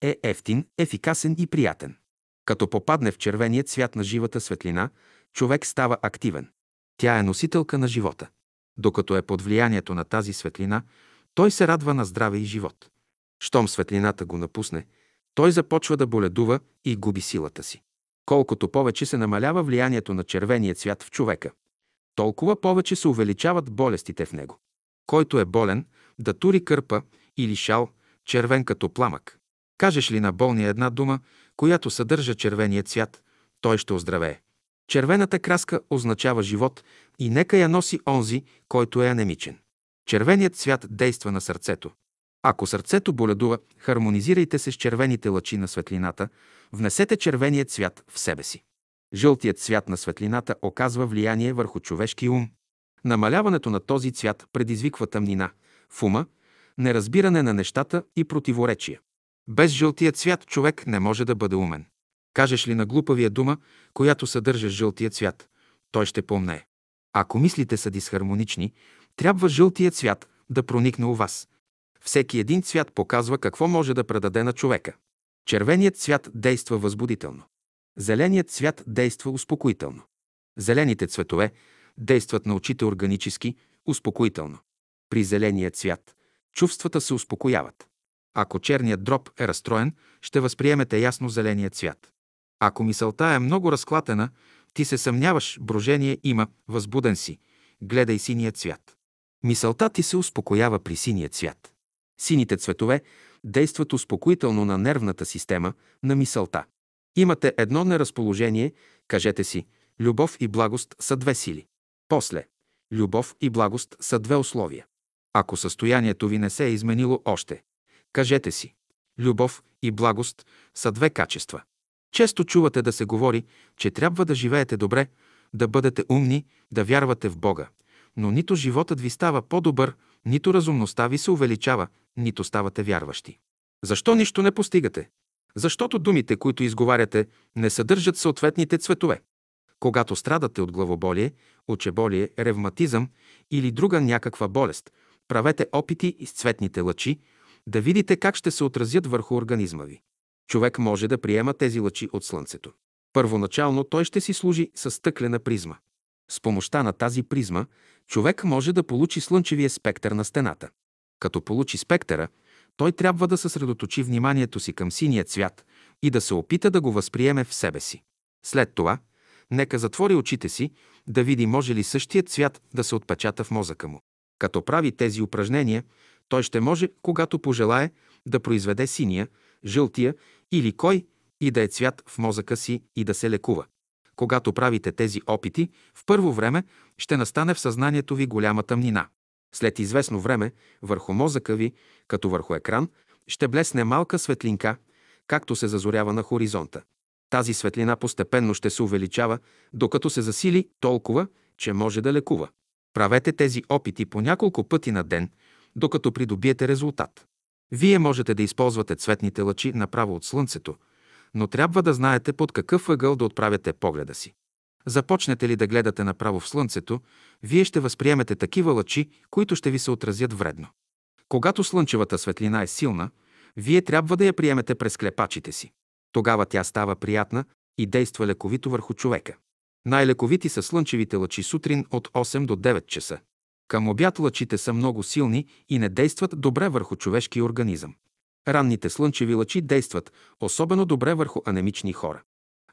е ефтин, ефикасен и приятен. Като попадне в червения цвят на живата светлина, човек става активен. Тя е носителка на живота. Докато е под влиянието на тази светлина, той се радва на здраве и живот. Щом светлината го напусне, той започва да боледува и губи силата си. Колкото повече се намалява влиянието на червения цвят в човека, толкова повече се увеличават болестите в него. Който е болен, да тури кърпа или шал, червен като пламък. Кажеш ли на болния една дума, която съдържа червения цвят, той ще оздравее. Червената краска означава живот и нека я носи онзи, който е анемичен. Червеният цвят действа на сърцето. Ако сърцето боледува, хармонизирайте се с червените лъчи на светлината, внесете червеният цвят в себе си. Жълтият цвят на светлината оказва влияние върху човешки ум. Намаляването на този цвят предизвиква тъмнина в ума, неразбиране на нещата и противоречия. Без жълтия цвят човек не може да бъде умен. Кажеш ли на глупавия дума, която съдържа жълтия цвят, той ще помне. Ако мислите са дисхармонични, трябва жълтия цвят да проникне у вас. Всеки един цвят показва какво може да предаде на човека. Червеният цвят действа възбудително. Зеленият цвят действа успокоително. Зелените цветове действат на очите органически, успокоително. При зеления цвят чувствата се успокояват. Ако черният дроб е разстроен, ще възприемете ясно зеления цвят. Ако мисълта е много разклатена, ти се съмняваш, брожение има, възбуден си, гледай синия цвят. Мисълта ти се успокоява при синия цвят. Сините цветове действат успокоително на нервната система, на мисълта. Имате едно неразположение, кажете си, любов и благост са две сили. После, любов и благост са две условия. Ако състоянието ви не се е изменило още, кажете си, любов и благост са две качества. Често чувате да се говори, че трябва да живеете добре, да бъдете умни, да вярвате в Бога. Но нито животът ви става по-добър, нито разумността ви се увеличава, нито ставате вярващи. Защо нищо не постигате? Защото думите, които изговаряте, не съдържат съответните цветове. Когато страдате от главоболие, очеболие, ревматизъм или друга някаква болест, правете опити с цветните лъчи, да видите как ще се отразят върху организма ви. Човек може да приема тези лъчи от Слънцето. Първоначално той ще си служи с стъклена призма. С помощта на тази призма човек може да получи слънчевия спектър на стената. Като получи спектъра, той трябва да съсредоточи вниманието си към синия цвят и да се опита да го възприеме в себе си. След това, нека затвори очите си, да види може ли същият цвят да се отпечата в мозъка му. Като прави тези упражнения, той ще може, когато пожелае, да произведе синия, жълтия или кой и да е цвят в мозъка си и да се лекува. Когато правите тези опити, в първо време ще настане в съзнанието ви голяма тъмнина. След известно време върху мозъка ви, като върху екран, ще блесне малка светлинка, както се зазорява на хоризонта. Тази светлина постепенно ще се увеличава, докато се засили толкова, че може да лекува. Правете тези опити по няколко пъти на ден, докато придобиете резултат. Вие можете да използвате цветните лъчи направо от Слънцето, но трябва да знаете под какъв ъгъл да отправяте погледа си. Започнете ли да гледате направо в Слънцето, вие ще възприемете такива лъчи, които ще ви се отразят вредно. Когато слънчевата светлина е силна, вие трябва да я приемете през клепачите си. Тогава тя става приятна и действа лековито върху човека. Най-лековити са слънчевите лъчи сутрин от 8 до 9 часа. Към обяд лъчите са много силни и не действат добре върху човешкия организъм. Ранните слънчеви лъчи действат особено добре върху анемични хора.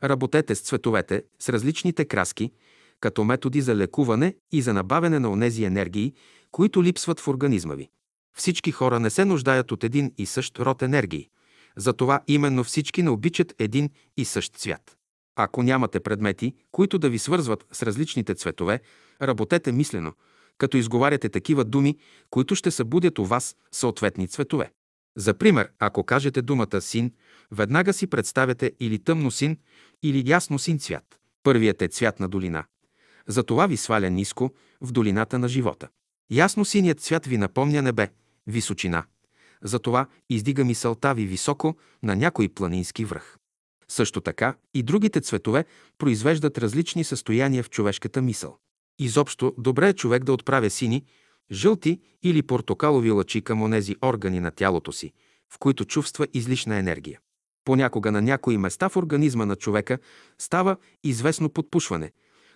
Работете с цветовете, с различните краски, като методи за лекуване и за набавяне на онези енергии, които липсват в организма ви. Всички хора не се нуждаят от един и същ род енергии. Затова именно всички не обичат един и същ цвят. Ако нямате предмети, които да ви свързват с различните цветове, работете мислено, като изговаряте такива думи, които ще събудят у вас съответни цветове. За пример, ако кажете думата син, веднага си представяте или тъмно син, или ясно син цвят. Първият е цвят на долина. Затова ви сваля ниско в долината на живота. Ясно синият цвят ви напомня небе, височина. Затова издига мисълта ви високо на някой планински връх. Също така и другите цветове произвеждат различни състояния в човешката мисъл. Изобщо добре е човек да отправя сини, жълти или портокалови лъчи към онези органи на тялото си, в които чувства излишна енергия. Понякога на някои места в организма на човека става известно подпушване,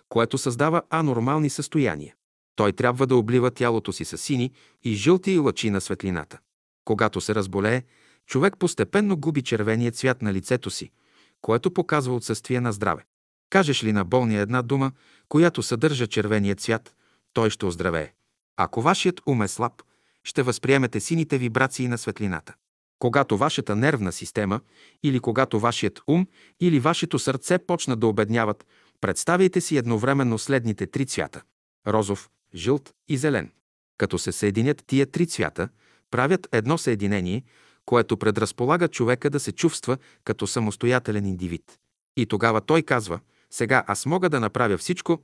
което създава анормални състояния. Той трябва да облива тялото си с сини и жълти лъчи на светлината. Когато се разболее, човек постепенно губи червения цвят на лицето си, което показва отсъствие на здраве. Кажеш ли на болния една дума, която съдържа червения цвят, той ще оздравее. Ако вашият ум е слаб, ще възприемете сините вибрации на светлината. Когато вашата нервна система или когато вашият ум или вашето сърце почнат да обедняват, представяйте си едновременно следните три цвята – розов, жълт и зелен. Като се съединят тия три цвята, правят едно съединение, което предразполага човека да се чувства като самостоятелен индивид. И тогава той казва, сега аз мога да направя всичко,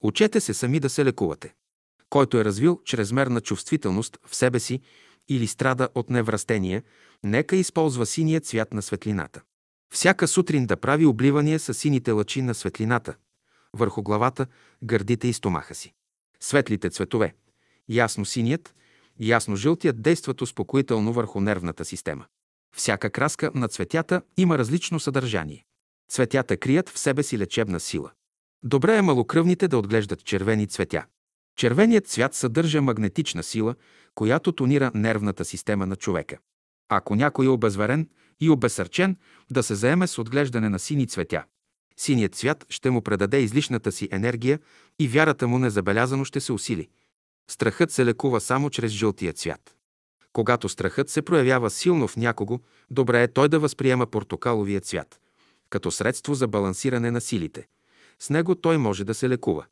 учете се сами да се лекувате. Който е развил чрезмерна чувствителност в себе си или страда от неврастение, нека използва синия цвят на светлината. Всяка сутрин да прави обливания с сините лъчи на светлината върху главата, гърдите и стомаха си. Светлите цветове, ясно синият, ясно жълтият действат успокоително върху нервната система. Всяка краска на цветята има различно съдържание. Цветята крият в себе си лечебна сила. Добре е малокръвните да отглеждат червени цветя. Червеният цвят съдържа магнетична сила, която тонира нервната система на човека. Ако някой е обезверен и обесърчен, да се заеме с отглеждане на сини цветя. Синият цвят ще му предаде излишната си енергия и вярата му незабелязано ще се усили. Страхът се лекува само чрез жълтия цвят. Когато страхът се проявява силно в някого, добре е той да възприема портокаловия цвят, като средство за балансиране на силите. С него той може да се лекува.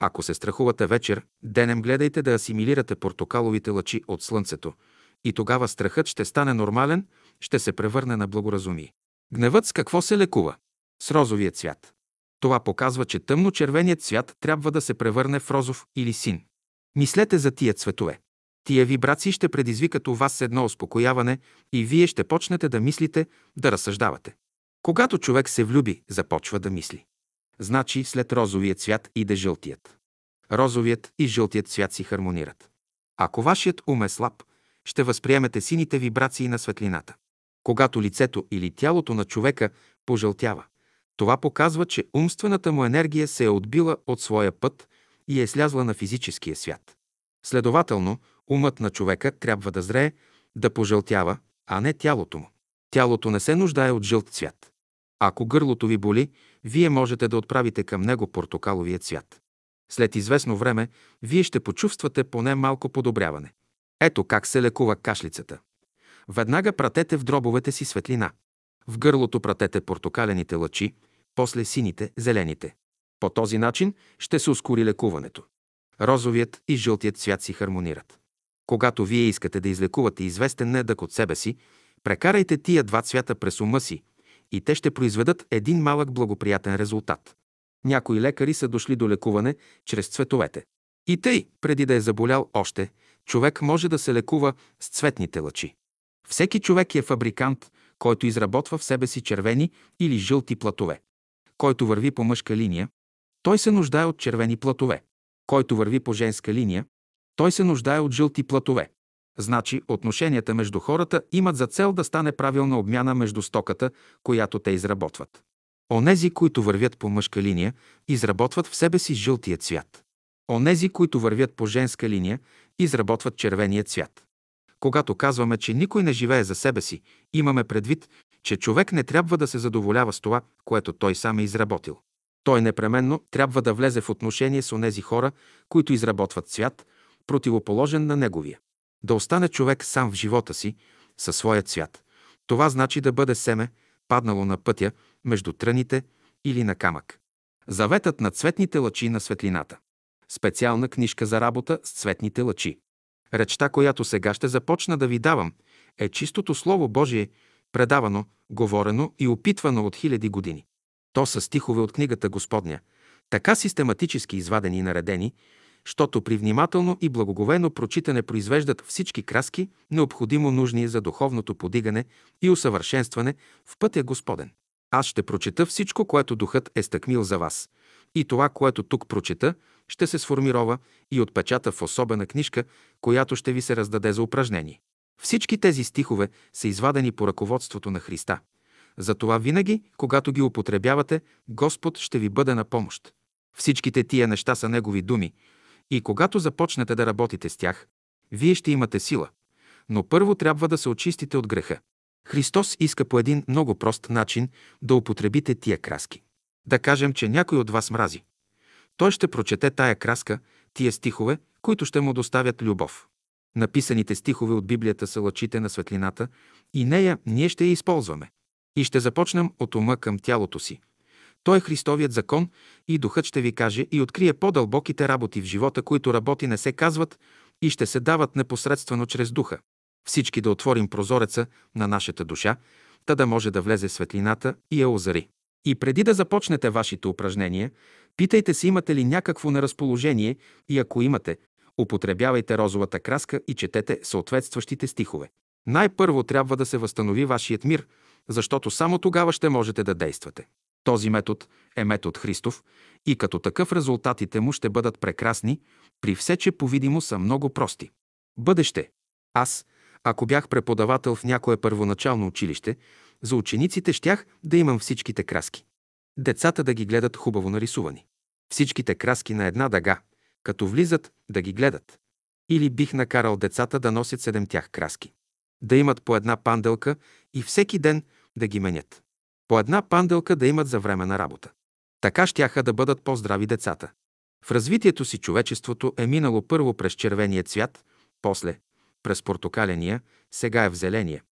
Ако се страхувате вечер, денем гледайте да асимилирате портокаловите лъчи от слънцето и тогава страхът ще стане нормален, ще се превърне на благоразумие. Гневът с какво се лекува? С розовия цвят. Това показва, че тъмно-червеният цвят трябва да се превърне в розов или син. Мислете за тия цветове. Тия вибрации ще предизвикат у вас едно успокояване и вие ще почнете да мислите, да разсъждавате. Когато човек се влюби, започва да мисли. Значи след розовия цвят иде жълтият. Розовият и жълтият цвят си хармонират. Ако вашият ум е слаб, ще възприемете сините вибрации на светлината. Когато лицето или тялото на човека пожълтява, това показва, че умствената му енергия се е отбила от своя път и е слязла на физическия свят. Следователно, умът на човека трябва да зрее, да пожълтява, а не тялото му. Тялото не се нуждае от жълт цвят. Ако гърлото ви боли, вие можете да отправите към него портокаловия цвят. След известно време, вие ще почувствате поне малко подобряване. Ето как се лекува кашлицата. Веднага пратете в дробовете си светлина. В гърлото пратете портокалените лъчи, после сините, зелените. По този начин ще се ускори лекуването. Розовият и жълтият цвят си хармонират. Когато вие искате да излекувате известен недък от себе си, прекарайте тия два цвята през ума си и те ще произведат един малък благоприятен резултат. Някои лекари са дошли до лекуване чрез цветовете. И тъй, преди да е заболял още, човек може да се лекува с цветните лъчи. Всеки човек е фабрикант, който изработва в себе си червени или жълти платове. Който върви по мъжка линия, той се нуждае от червени платове. Който върви по женска линия, той се нуждае от жълти платове. Значи отношенията между хората имат за цел да стане правилна обмяна между стоката, която те изработват. Онези, които вървят по мъжка линия, изработват в себе си жълтия цвят. Онези, които вървят по женска линия, изработват червения цвят. Когато казваме, че никой не живее за себе си, имаме предвид, че човек не трябва да се задоволява с това, което той сам е изработил. Той непременно трябва да влезе в отношение с онези хора, които изработват цвят, противоположен на неговия. Да остане човек сам в живота си, със своя цвят. Това значи да бъде семе, паднало на пътя, между тръните или на камък. Заветът на цветните лъчи на светлината. Специална книжка за работа с цветните лъчи. Речта, която сега ще започна да ви давам, е чистото Слово Божие, предавано, говорено и опитвано от хиляди години. То са стихове от книгата Господня, така систематически извадени и наредени, щото при внимателно и благоговено прочитане произвеждат всички краски, необходимо нужни за духовното подигане и усъвършенстване в пътя Господен. Аз ще прочета всичко, което Духът е стъкмил за вас. И това, което тук прочета, ще се сформирова и отпечата в особена книжка, която ще ви се раздаде за упражнение. Всички тези стихове са извадени по ръководството на Христа. Затова винаги, когато ги употребявате, Господ ще ви бъде на помощ. Всичките тия неща са Негови думи И когато започнете да работите с тях, вие ще имате сила. Но първо трябва да се очистите от греха. Христос иска по един много прост начин да употребите тия краски. Да кажем, че някой от вас мрази. Той ще прочете тая краска, тия стихове, които ще му доставят любов. Написаните стихове от Библията са лъчите на светлината и нея ние ще я използваме. И ще започнем от ума към тялото си. Той е Христовият закон и Духът ще ви каже и открие по-дълбоките работи в живота, които работи не се казват и ще се дават непосредствено чрез Духа. Всички да отворим прозореца на нашата душа, та да може да влезе светлината и я озари. И преди да започнете вашите упражнения, питайте се имате ли някакво неразположение и ако имате, употребявайте розовата краска и четете съответстващите стихове. Най-първо трябва да се възстанови вашият мир, защото само тогава ще можете да действате. Този метод е метод Христов и като такъв резултатите му ще бъдат прекрасни, при все, че по-видимо са много прости. Бъдеще. Аз, ако бях преподавател в някое първоначално училище, за учениците щях да имам всичките краски. Децата да ги гледат хубаво нарисувани. Всичките краски на една дъга, като влизат, да ги гледат. Или бих накарал децата да носят седемтях краски. Да имат по една панделка и всеки ден да ги менят. По една панделка да имат за време на работа. Така щяха да бъдат по-здрави децата. В развитието си човечеството е минало първо през червения цвят, после през портокаления, сега е в зеления,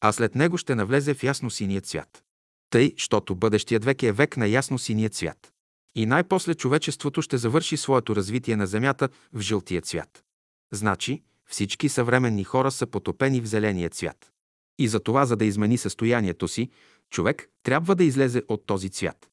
а след него ще навлезе в ясно синия цвят. Тъй, щото бъдещият век е век на ясно синия цвят. И най-после човечеството ще завърши своето развитие на Земята в жълтия цвят. Значи, всички съвременни хора са потопени в зеления цвят. И за това, за да измени състоянието си, човек трябва да излезе от този цвят.